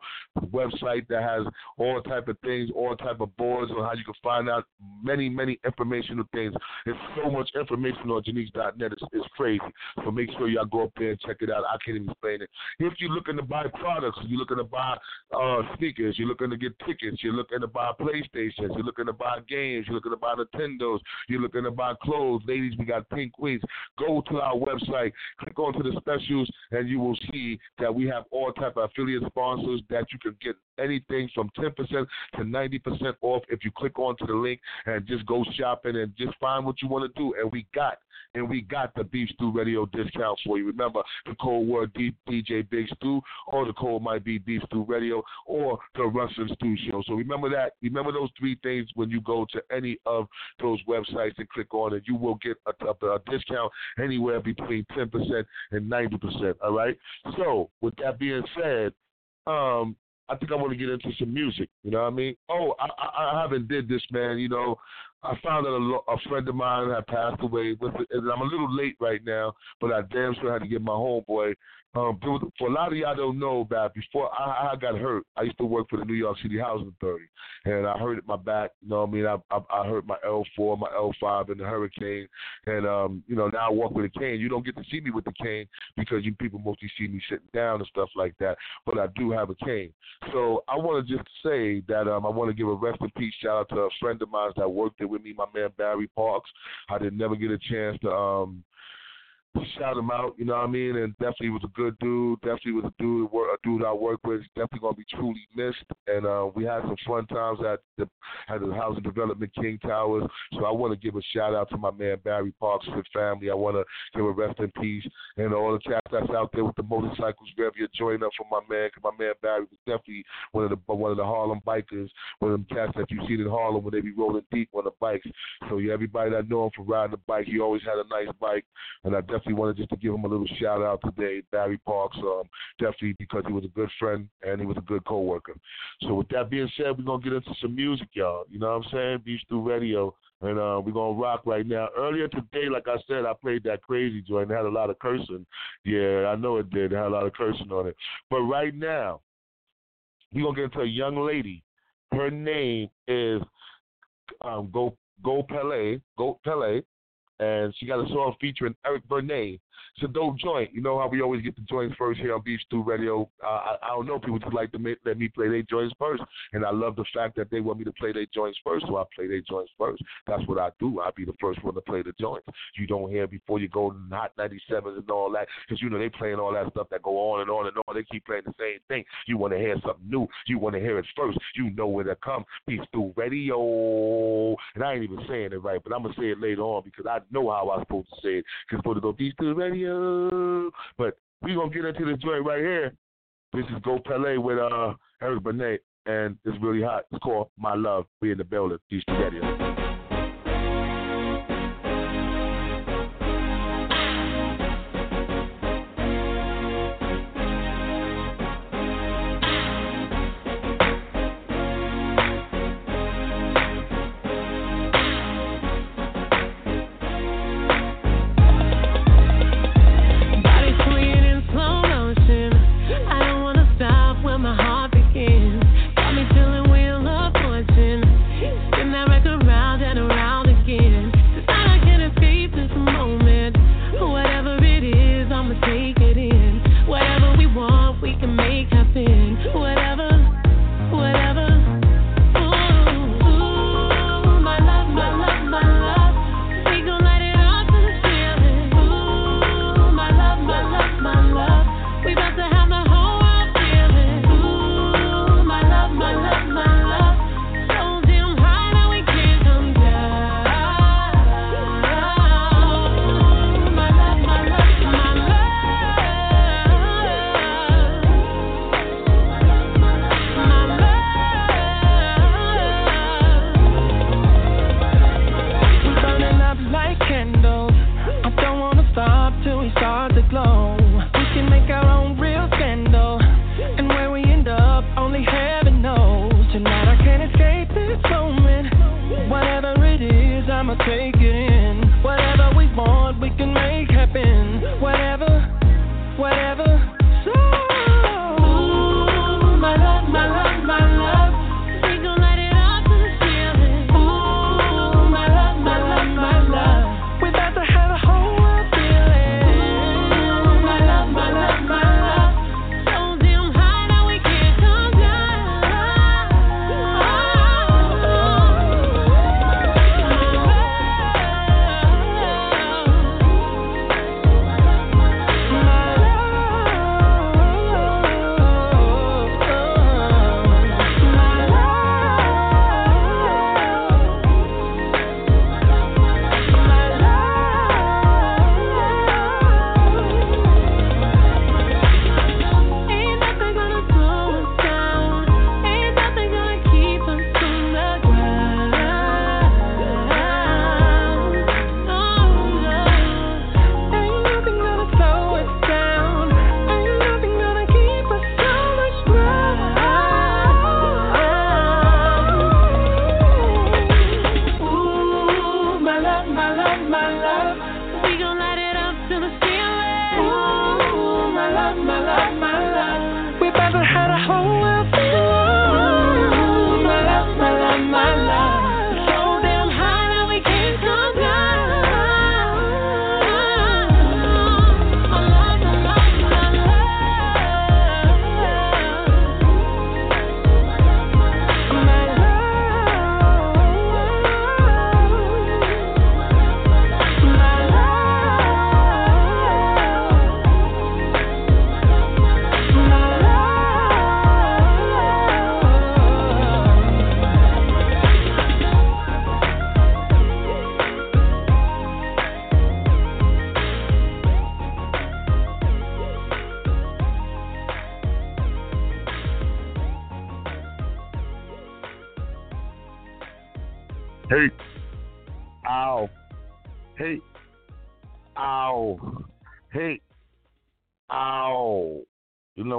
website that has all type of things, all type of boards on how you can find out many, many informational things. There's so much information on Janice.net. It's, it's crazy. So make sure y'all go up there and check it out. I can't even explain it. If you're looking to buy products, you're looking to buy uh, sneakers, you're looking to get tickets, you're looking to buy PlayStations, you're looking to buy games, you're looking to buy Nintendos, you're looking to buy clothes. Ladies, we got pink queens. Go to our website, click onto the specials, and you will see that we have all type of affiliate sponsors that you can get anything from 10% to 90% off if you click onto the link and just go shopping and just find what you want to do. And we got and we got the Beef Stew Radio discount for you. Remember the code word DJ Big Stew, or the code might be Beef Stew Radio, or the Russian Stew Show. So remember that. Remember those three things when you go to any of those websites and click on it. You will get a, a, a discount anywhere between 10% and 90%. All right. So with that being said, um, I think I want to get into some music. You know what I mean? Oh, I, I, I haven't did this, man. You know, I found that a, a friend of mine had passed away. With it, and I'm a little late right now, but I damn sure had to get my homeboy. Um, was- for a lot of y'all don't know that before I, I got hurt, I used to work for the New York City Housing Authority, and I hurt my back. You know what I mean? I, I, I hurt my L4, my L5 in the hurricane, and um, you know now I walk with a cane. You don't get to see me with the cane because you people mostly see me sitting down and stuff like that. But I do have a cane. So I want to just say that um, I want to give a rest in peace shout out to a friend of mine that worked there with me, my man Barry Parks. I did never get a chance to um shout him out. You know what I mean? And definitely was a good dude. Definitely was a dude a dude I work with. Definitely gonna be truly missed. And uh, we had some fun times at the at the housing development King Towers. So I want to give a shout out to my man Barry Parks with family. I want to give a rest in peace and all the cats that's out there with the motorcycles. Rev, you're joining up for my man. Cause my man Barry was definitely one of the one of the Harlem bikers. One of them cats that you see in Harlem when they be rolling deep on the bikes. So yeah, everybody that know him for riding the bike, he always had a nice bike, and I definitely wanted just to give him a little shout out today, Barry Parks. Um, definitely because he was a good friend and he was a good coworker. So with that being said, we're gonna get into some music, y'all. You know what I'm saying? Beef Stew Radio. And uh, we're gonna rock right now. Earlier today, like I said, I played that crazy joint. It had a lot of cursing. Yeah, I know it did. It had a lot of cursing on it. But right now, we're gonna get into a young lady. Her name is um, Go Go Pele. Go Pele and she got a song featuring Eric Benet. It's a dope joint. You know how we always get the joints first here on Beef Stew Radio. Uh, I, I don't know. People just like to make, let me play their joints first, and I love the fact that they want me to play their joints first, so I play their joints first. That's what I do. I be the first one to play the joints. You don't hear before you go to Hot 97s and all that, because you know they playing all that stuff that go on and on and on. They keep playing the same thing. You want to hear something new. You want to hear it first. You know where to come. Beef Stew Radio, and I ain't even saying it right, but I'm gonna say it later on because I know how I'm supposed to say it. Because supposed to go Beef Stew Radio. But we gonna get into this joint right here. This is Go Pele with uh Eric Benet, and it's really hot. It's called My Love. We in the building. Beef Stew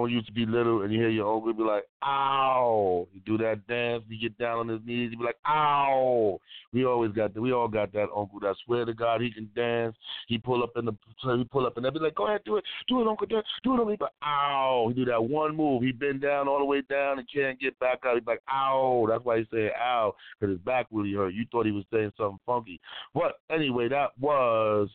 when you used to be little and you hear your uncle be like, ow. You do that dance, you get down on his knees, you be like, ow. We always got that. We all got that uncle that swear to God he can dance. He pull up in the, he pull up and they be like, go ahead, do it. Do it, Uncle. Do it, Uncle. He be like, ow. He do that one move. He bend down all the way down and can't get back out. He be like, ow. That's why he said ow, because his back really hurt. You thought he was saying something funky. But anyway, that was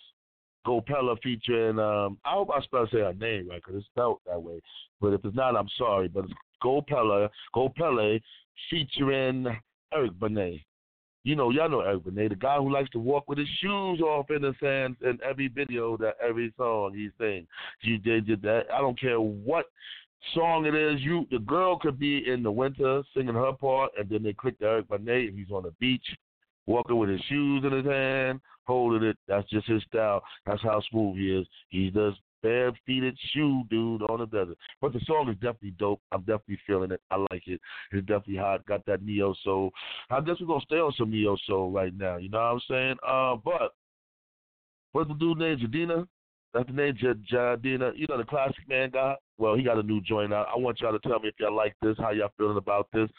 Gopella featuring um I hope I spell say her name right because it's spelled that way. But if it's not, I'm sorry. But it's Gopella, Gopella featuring Eric Benet. You know, y'all know Eric Benet, the guy who likes to walk with his shoes off in the sand in every video, that every song he sings. You did did that. I don't care what song it is. You the girl could be in the winter singing her part, and then they click to Eric Benet, and he's on the beach walking with his shoes in his hand, holding it. That's just his style. That's how smooth he is. He's the bare-feeted shoe dude on the desert. But the song is definitely dope. I'm definitely feeling it. I like it. It's definitely hot. Got that neo soul. I guess we're gonna stay on some neo soul right now. You know what I'm saying? Uh, but what's the dude named Jidenna? That's the name, J- Jidenna. You know the classic man guy. Well, he got a new joint out. I want y'all to tell me if y'all like this, how y'all feeling about this.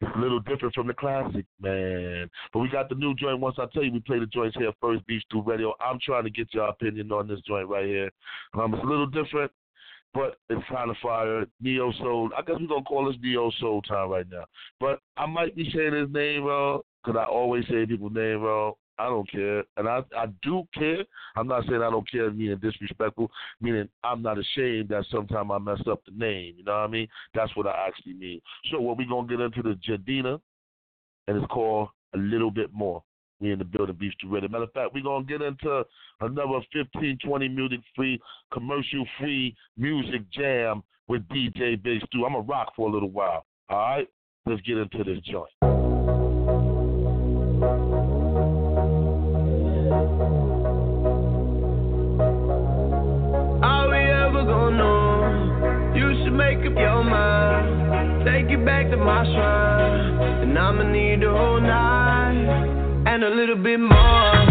It's a little different from the classic, man. But we got the new joint. Once I tell you, we play the joints here first, Beef Stew Radio. I'm trying to get your opinion on this joint right here. Um, it's a little different, but it's kind of fire. Neo Soul. I guess we're gonna call this Neo Soul time right now. But I might be saying his name wrong because I always say people's name wrong. I don't care, and I I do care. I'm not saying I don't care, meaning disrespectful, meaning I'm not ashamed that sometimes I mess up the name. You know what I mean? That's what I actually mean. So what we gonna get into the Jidenna, and it's called a little bit more. We in the building, Beach to Ready. Matter of fact, we're gonna get into another 15, 20 music free, commercial free music jam with DJ Big Stew. I'm gonna rock for a little while. All right, let's get into this joint.
Back to my shrine. And I'ma need the whole night. And a little bit more.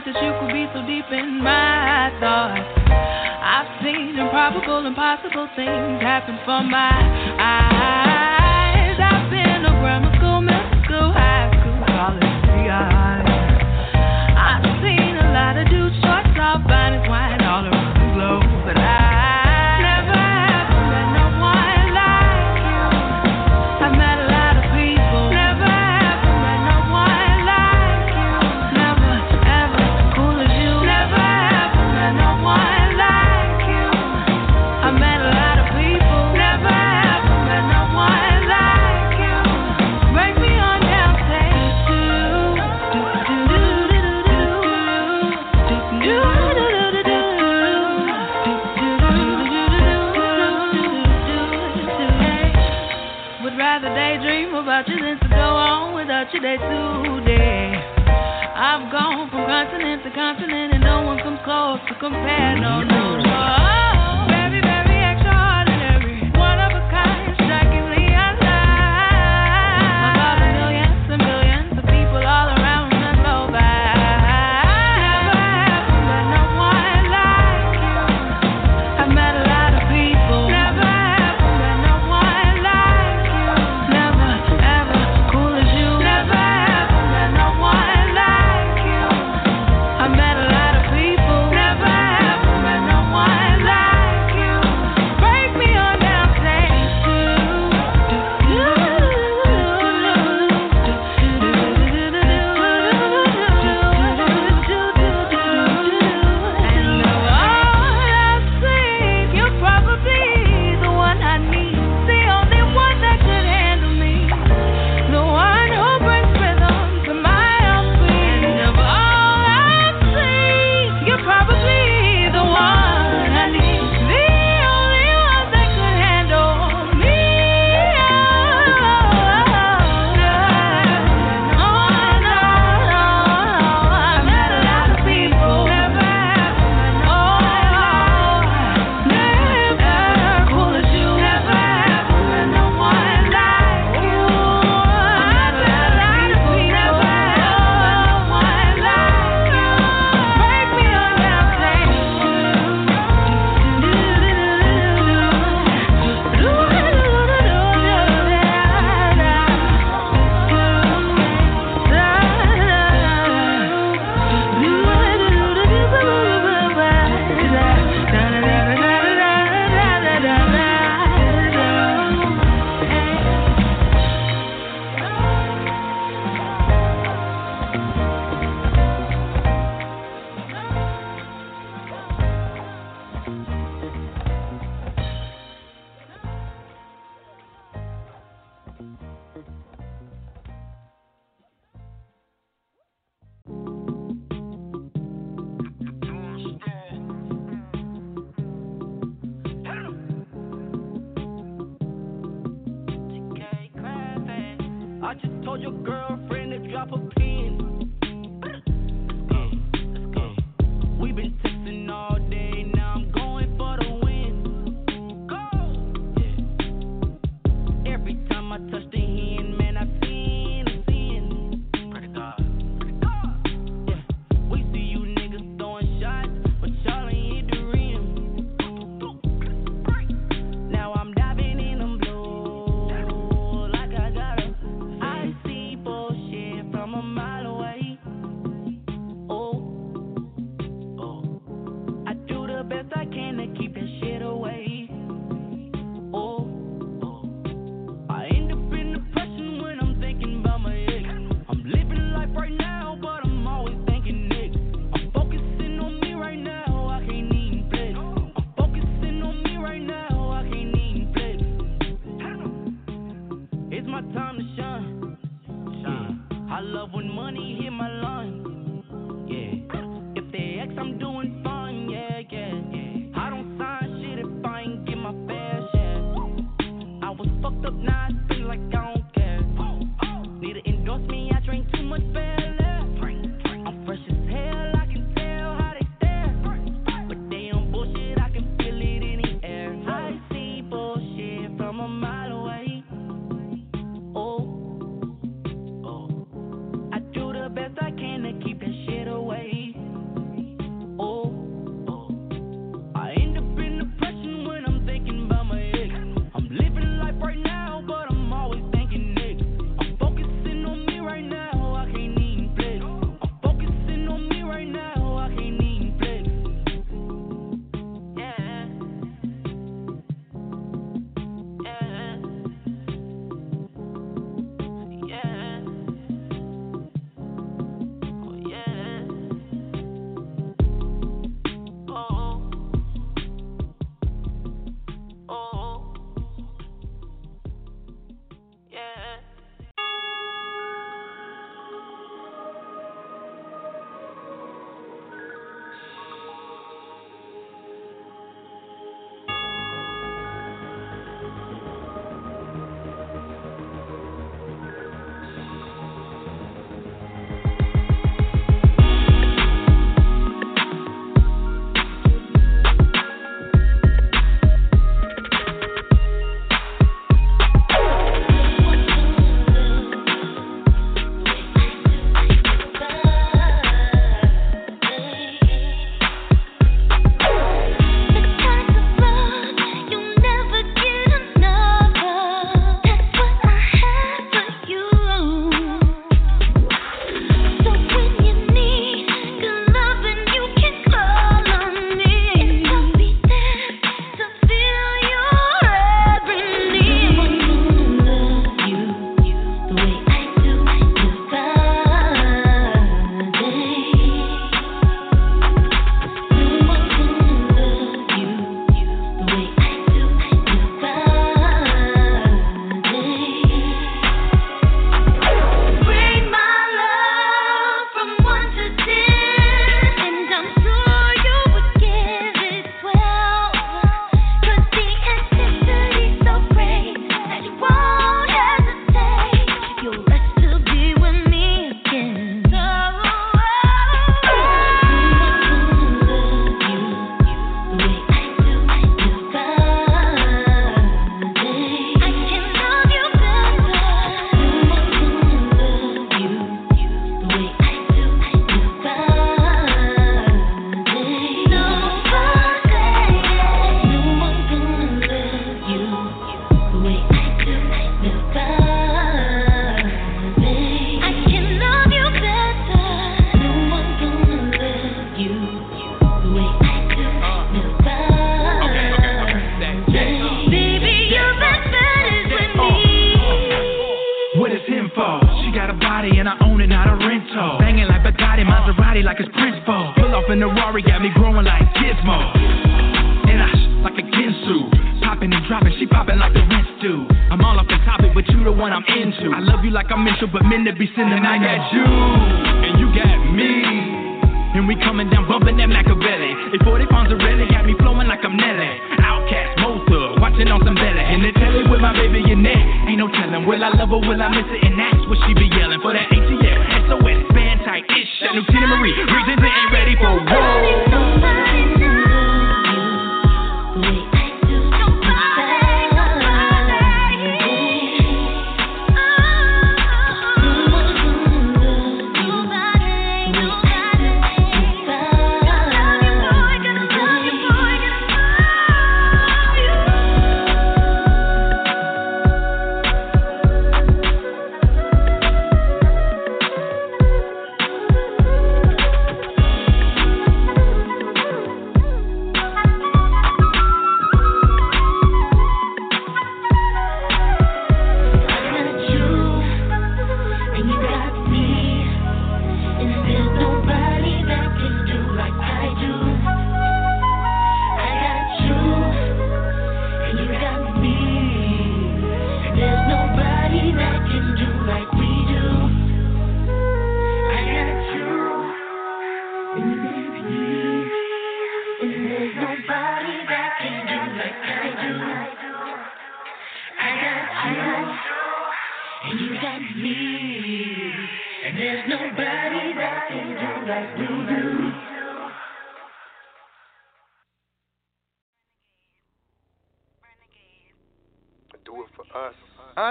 surprised that you
could be so deep in my thoughts. I've seen improbable, impossible things happen for my compare, no, no.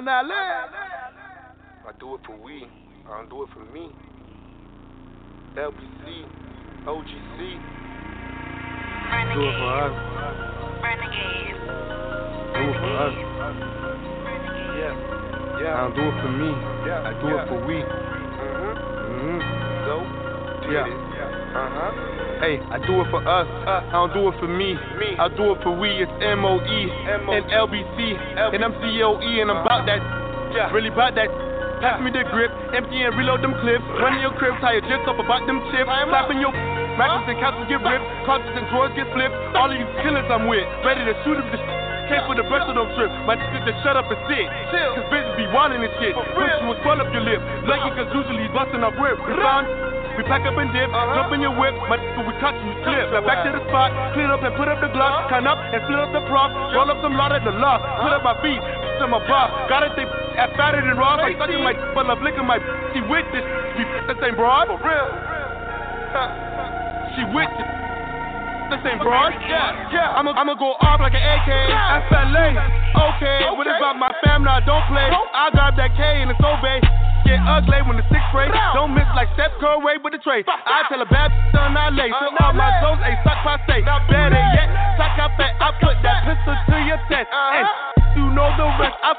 Anale.
I do it for we. I don't do it for me. LBC, OGC.
Do it for us. Renegade. Do it for us.
Yeah. Yeah.
I don't do it for me.
Yeah.
I do
yeah.
it for we.
Mm-hmm.
hmm
So, did
Yeah.
it. Uh-huh.
Hey, I do it for us. I don't do it for me. I do it for we. It's M O E and LBC and I'm C O E and I'm about that.
Yeah.
Really about that. Pass me the grip, empty and reload them clips. Running your crib, tie your jips up about them chips. Slapping your mattress and couches get ripped, closets and drawers get flipped. All of you killers I'm with, ready to shoot them. The came for the rest of them trip. My niggas just shut up and sit. Cause bitches be wildin' and shit. Push you and swell up your lip. Lucky cause usually bustin' up found we pack up and dip, jump in your whip, my nigga, we cut you, slip. Now back to the spot, clean up and put up the Glock, turn up and split up the prop, roll up some lot at the lock, put up my feet, to my bar. Got it, they at fatter than raw, like sucking my full of liquor, my she with this, we the same broad. For real. She with this. This ain't broad. Yeah, yeah. I'ma, I'ma go off like an AK. FLA. Okay, what about my family? I don't play. I grab that K and it's obey. Get ugly when the six spray. Don't miss like Steph Curry with the tray. I tell a bad son I lay. So all my toes, a suck passe. Better yet, suck up fat. I put that pistol to your chest. And you know the rest. I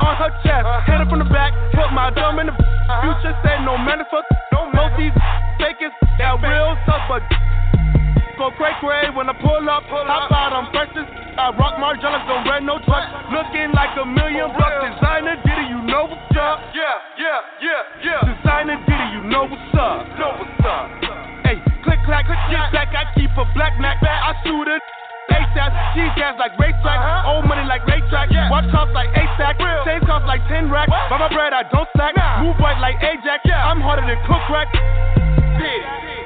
on her chest. Hit her from the back. Put my thumb in the future. Said no manifest. No most these fakers. That real tough, but go cray cray when I pull up. Hop out, I'm precious. I rock Margiela's, don't rent no truck. Looking like a million bucks. Designer Diddy, you know what's up. Yeah, yeah, yeah, yeah. Designer Diddy, you know what's up. Know what's up. Hey, click clack, click get back. I keep a black Mac. I shoot it. ASAP, G's gas like racetrack, uh-huh. old money like racetrack, watch cost like ASAC, chain cost like 10 racks, by my bread I don't slack, move white like Ajax, I'm harder than cook rack. Did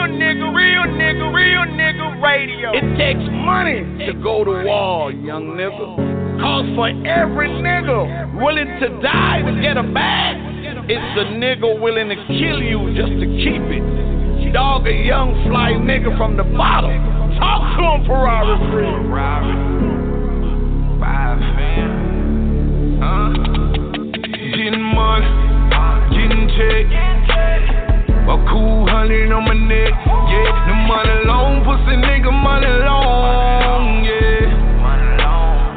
Real nigga, real nigga, real nigga radio. It takes money to go to war, young nigga. Cause for every nigga willing to die to get a bag, it's a nigga willing to kill you just to keep it. Dog, a young fly nigga from the bottom. Talk to him, Ferrari free. Ferrari. Five fan. Huh?
Getting money, getting check. About cool hundred on my neck. Yeah, the money long, pussy nigga, money long. Yeah. Money long,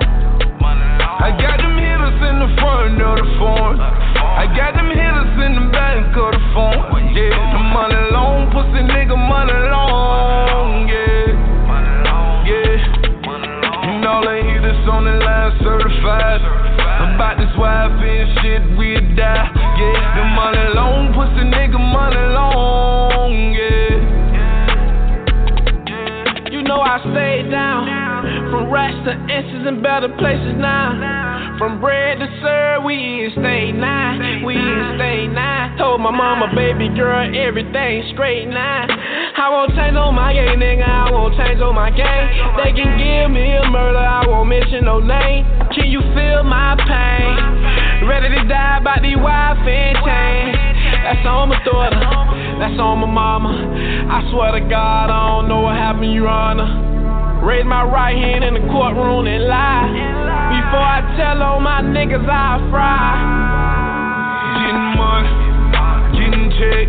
money long. I got them hitters in the front of the phone.
I got them hitters in the back of the phone. Yeah, the money long, pussy nigga, money long. Yeah. Money long, Yeah. And all the hitters on the line certified. About this wife and shit, we die. Yeah yeah.
You know I stayed down from rats to inches and better places now. From bread to sir, we ain't stay now. we ain't stay now. Told my mama, baby girl, everything straight now. I won't change on my game, nigga. I won't change on my game. They can give me a murder, I won't mention no name. Can you feel my pain? Ready to die by the wife and chain. That's on my daughter, that's on my mama. I swear to God, I don't know what happened, Your Honor. Raise my right hand in the courtroom and lie. Before I tell all my niggas I fry.
Getting money, getting check.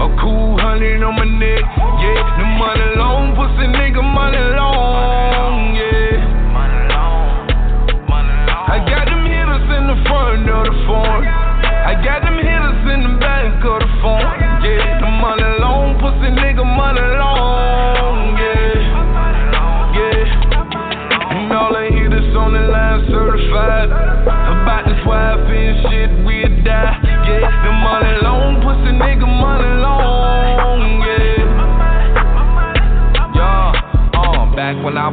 A cool hundred on my neck, yeah. The money long, pussy nigga, money long,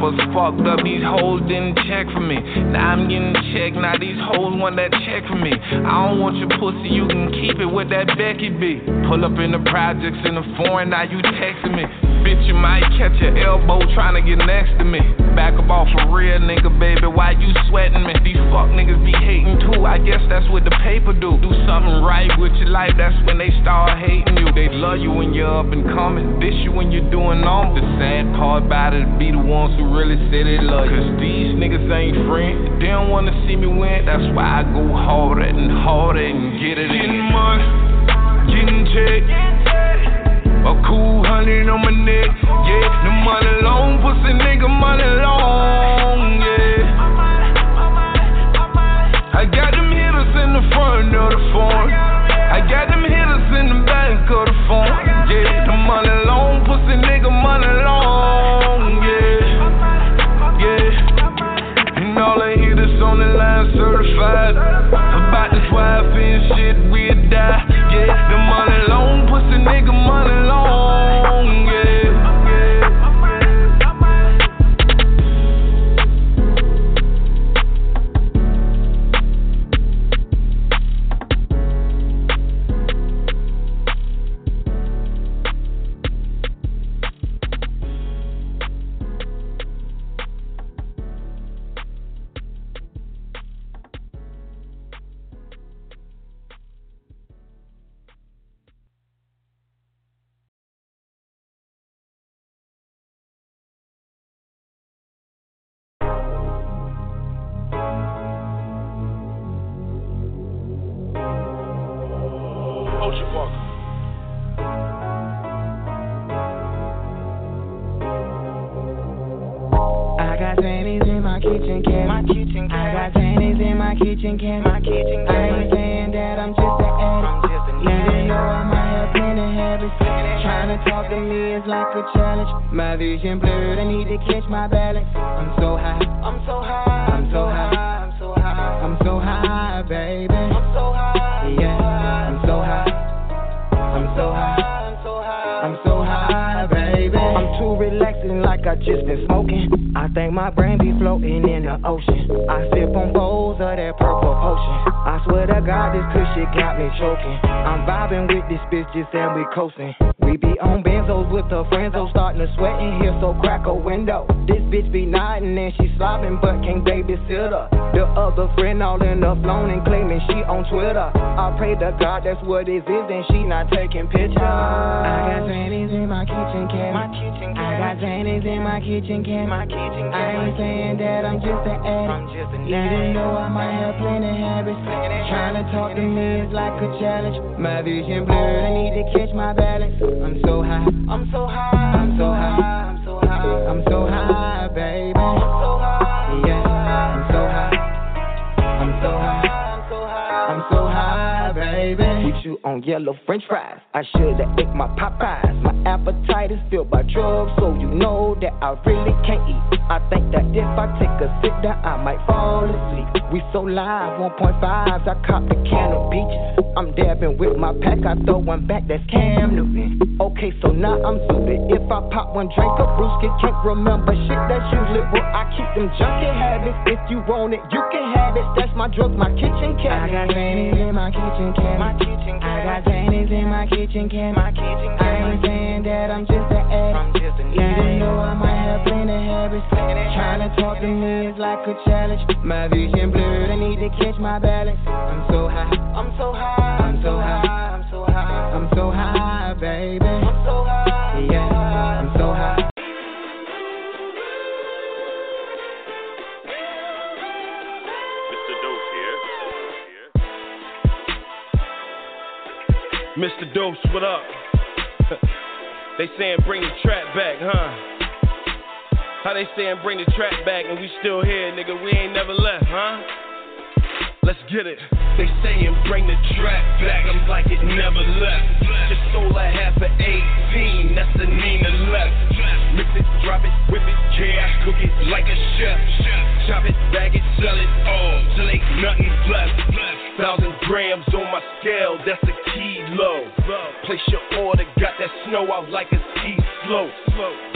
was fucked up, these hoes didn't check for me. Now I'm getting checked, now these hoes want that check for me. I don't want your pussy, you can keep it with that Becky B. Pull up in the projects in the foreign, now you texting me. Bitch, you might catch your elbow trying to get next to me. Back up off for real, nigga, baby. Why you sweating me? These fuck niggas be hating too. I guess that's what the paper do. Do something right with your life, that's when they start hating you. They love you when you're up and coming, dish you when you're doing on. The sad part about it be the ones who really say they love. Cause these niggas ain't friends. They don't wanna see me win. That's why I go harder and harder and get it
Getting
in. money, getting check. A cool hundred on my neck, yeah. The money long, pussy nigga, money long, yeah. I got them hitters in the front of the phone.
We coasting. We be on benzos with the friends, nodding and she slobbing, but can't babysit her. The other friend all in the phone and claiming she on Twitter. I pray to God that's what it is, and she not taking pictures. I got panties in my kitchen cabinet. I got panties in my kitchen cabinet. My kitchen cabinet. I ain't saying that I'm just an addict. I'm just an Even though I might have plenty habits. Trying to talk to me is like a challenge. My vision blurred, I need to catch my balance. I'm so high. I'm so high. I'm so high. On yellow French fries. I should've ate my Popeyes. My appetite is filled by drugs, so you know that I really can't eat. I think that if I take a sit down, I might fall asleep. We so live, 1.5s, I cop the can of beaches. I'm dabbing with my pack, I throw one back, that's Cam Newton. Okay, so now I'm suited. If I pop one drink of brewski, can't remember shit, that's usually what I keep them junkie habits. If you want it, you can have it. That's my drugs, my kitchen cabinet.
I got in my kitchen cabinet. My kitchen cabinet. I got grannies in my kitchen cabinet. My kitchen cabinet. I ain't saying that I'm just an addict. I'm just an Even though I might have plenty habits. Trying to talk to me is like a challenge. My vision blurred, I need to catch my balance. I'm so high. I'm so high. I'm so high. I'm so high. I'm so high, baby. I'm so high.
Mr. Dose,
what up? *laughs* they saying bring the trap back, huh? How they saying bring the trap back and we still here, nigga? We ain't never left, huh? Let's get it. They saying bring the trap back, I'm like it never left. Just sold a half of 18, that's the Nina left. Mix it, drop it, whip it, yeah, I cook it like a chef. Chop it, bag it, sell it all, till ain't nothing left. Thousand grams on my scale, that's a kilo. Place your order, got that snow out like a ski slope.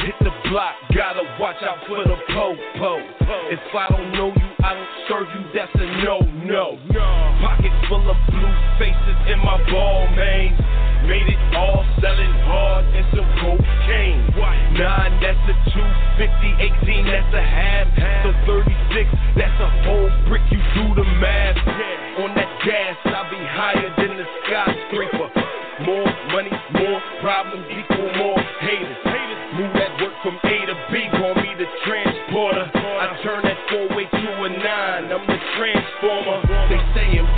Hit the block, gotta watch out for the po-po. If I don't know you, I don't serve you, that's a no-no. Pockets full of blue faces in my ball, man. Made it all selling hard and some cocaine. Nine, that's a 250, 18, that's a half. So 36, that's a whole brick, you do the math. On that gas, I'll be higher than the skyscraper. More money, more problems equal more haters. Move that work from A to B, call me the transporter. I turn that four way to a nine, I'm the transformer.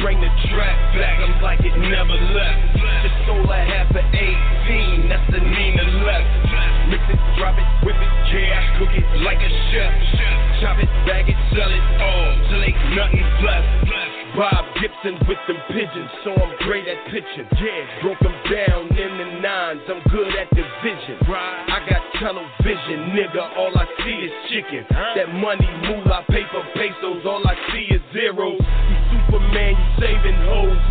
Bring the track back, I'm like it never left. Just sold a half of 18, that's the Nina left. Mix it, drop it, whip it, yeah, I cook it like a chef. Chop it, bag it, sell it all, till ain't nothing left. Bob Gibson with them pigeons, so I'm great at pitching. Yeah, broke them down in the nines, I'm good at the vision. I got tunnel vision, nigga, all I see is chicken. That money move moolah, paper pesos, all I see is zeros.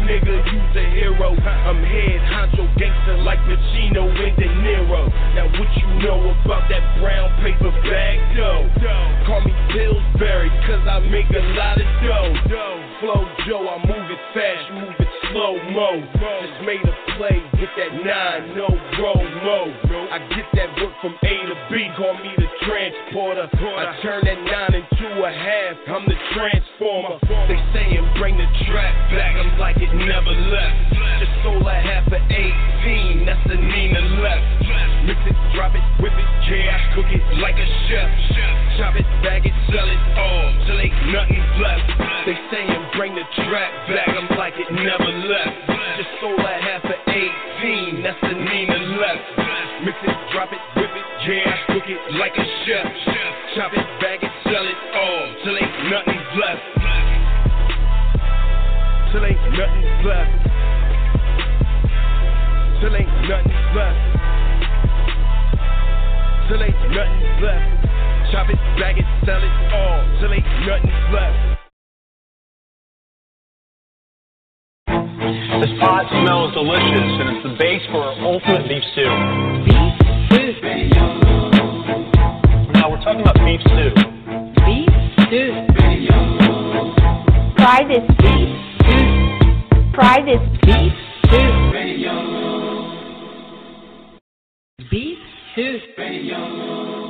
Nigga, you's a hero. I'm head honcho gangster like Pacino and De Niro. Now what you know about that brown paper bag, though? Call me Pillsbury, cause I make a lot of dough. Flow Joe, I move it fast, move it slow mo. Just made a play with that nine, no bro mo. I get that work from A to B, call me the transporter. I turn that nine into a half, I'm the transformer. They saying bring the trap back, I'm like it never left. Just sold a half of 18, that's the Nina left. Mix it, drop it, whip it, yeah, I cook it like a chef. Chop it, bag it, sell it all, till ain't nothing left. They saying bring the trap back, I'm like it never left. Just sold a half of 18, that's the Nina left. Mix it, drop it, whip it, yeah, I cook it like a chef. Chop it, bag it, sell it all, till ain't nothing left. Till ain't nothing left. Till ain't nothing left. Till ain't nothing left. Chop it, bag it, sell it all, till ain't nothing left.
This pot smells delicious, and it's the base for our ultimate beef stew.
Beef stew.
Now we're talking about beef stew.
Beef stew.
Try this beef stew. Try this beef stew.
his radio.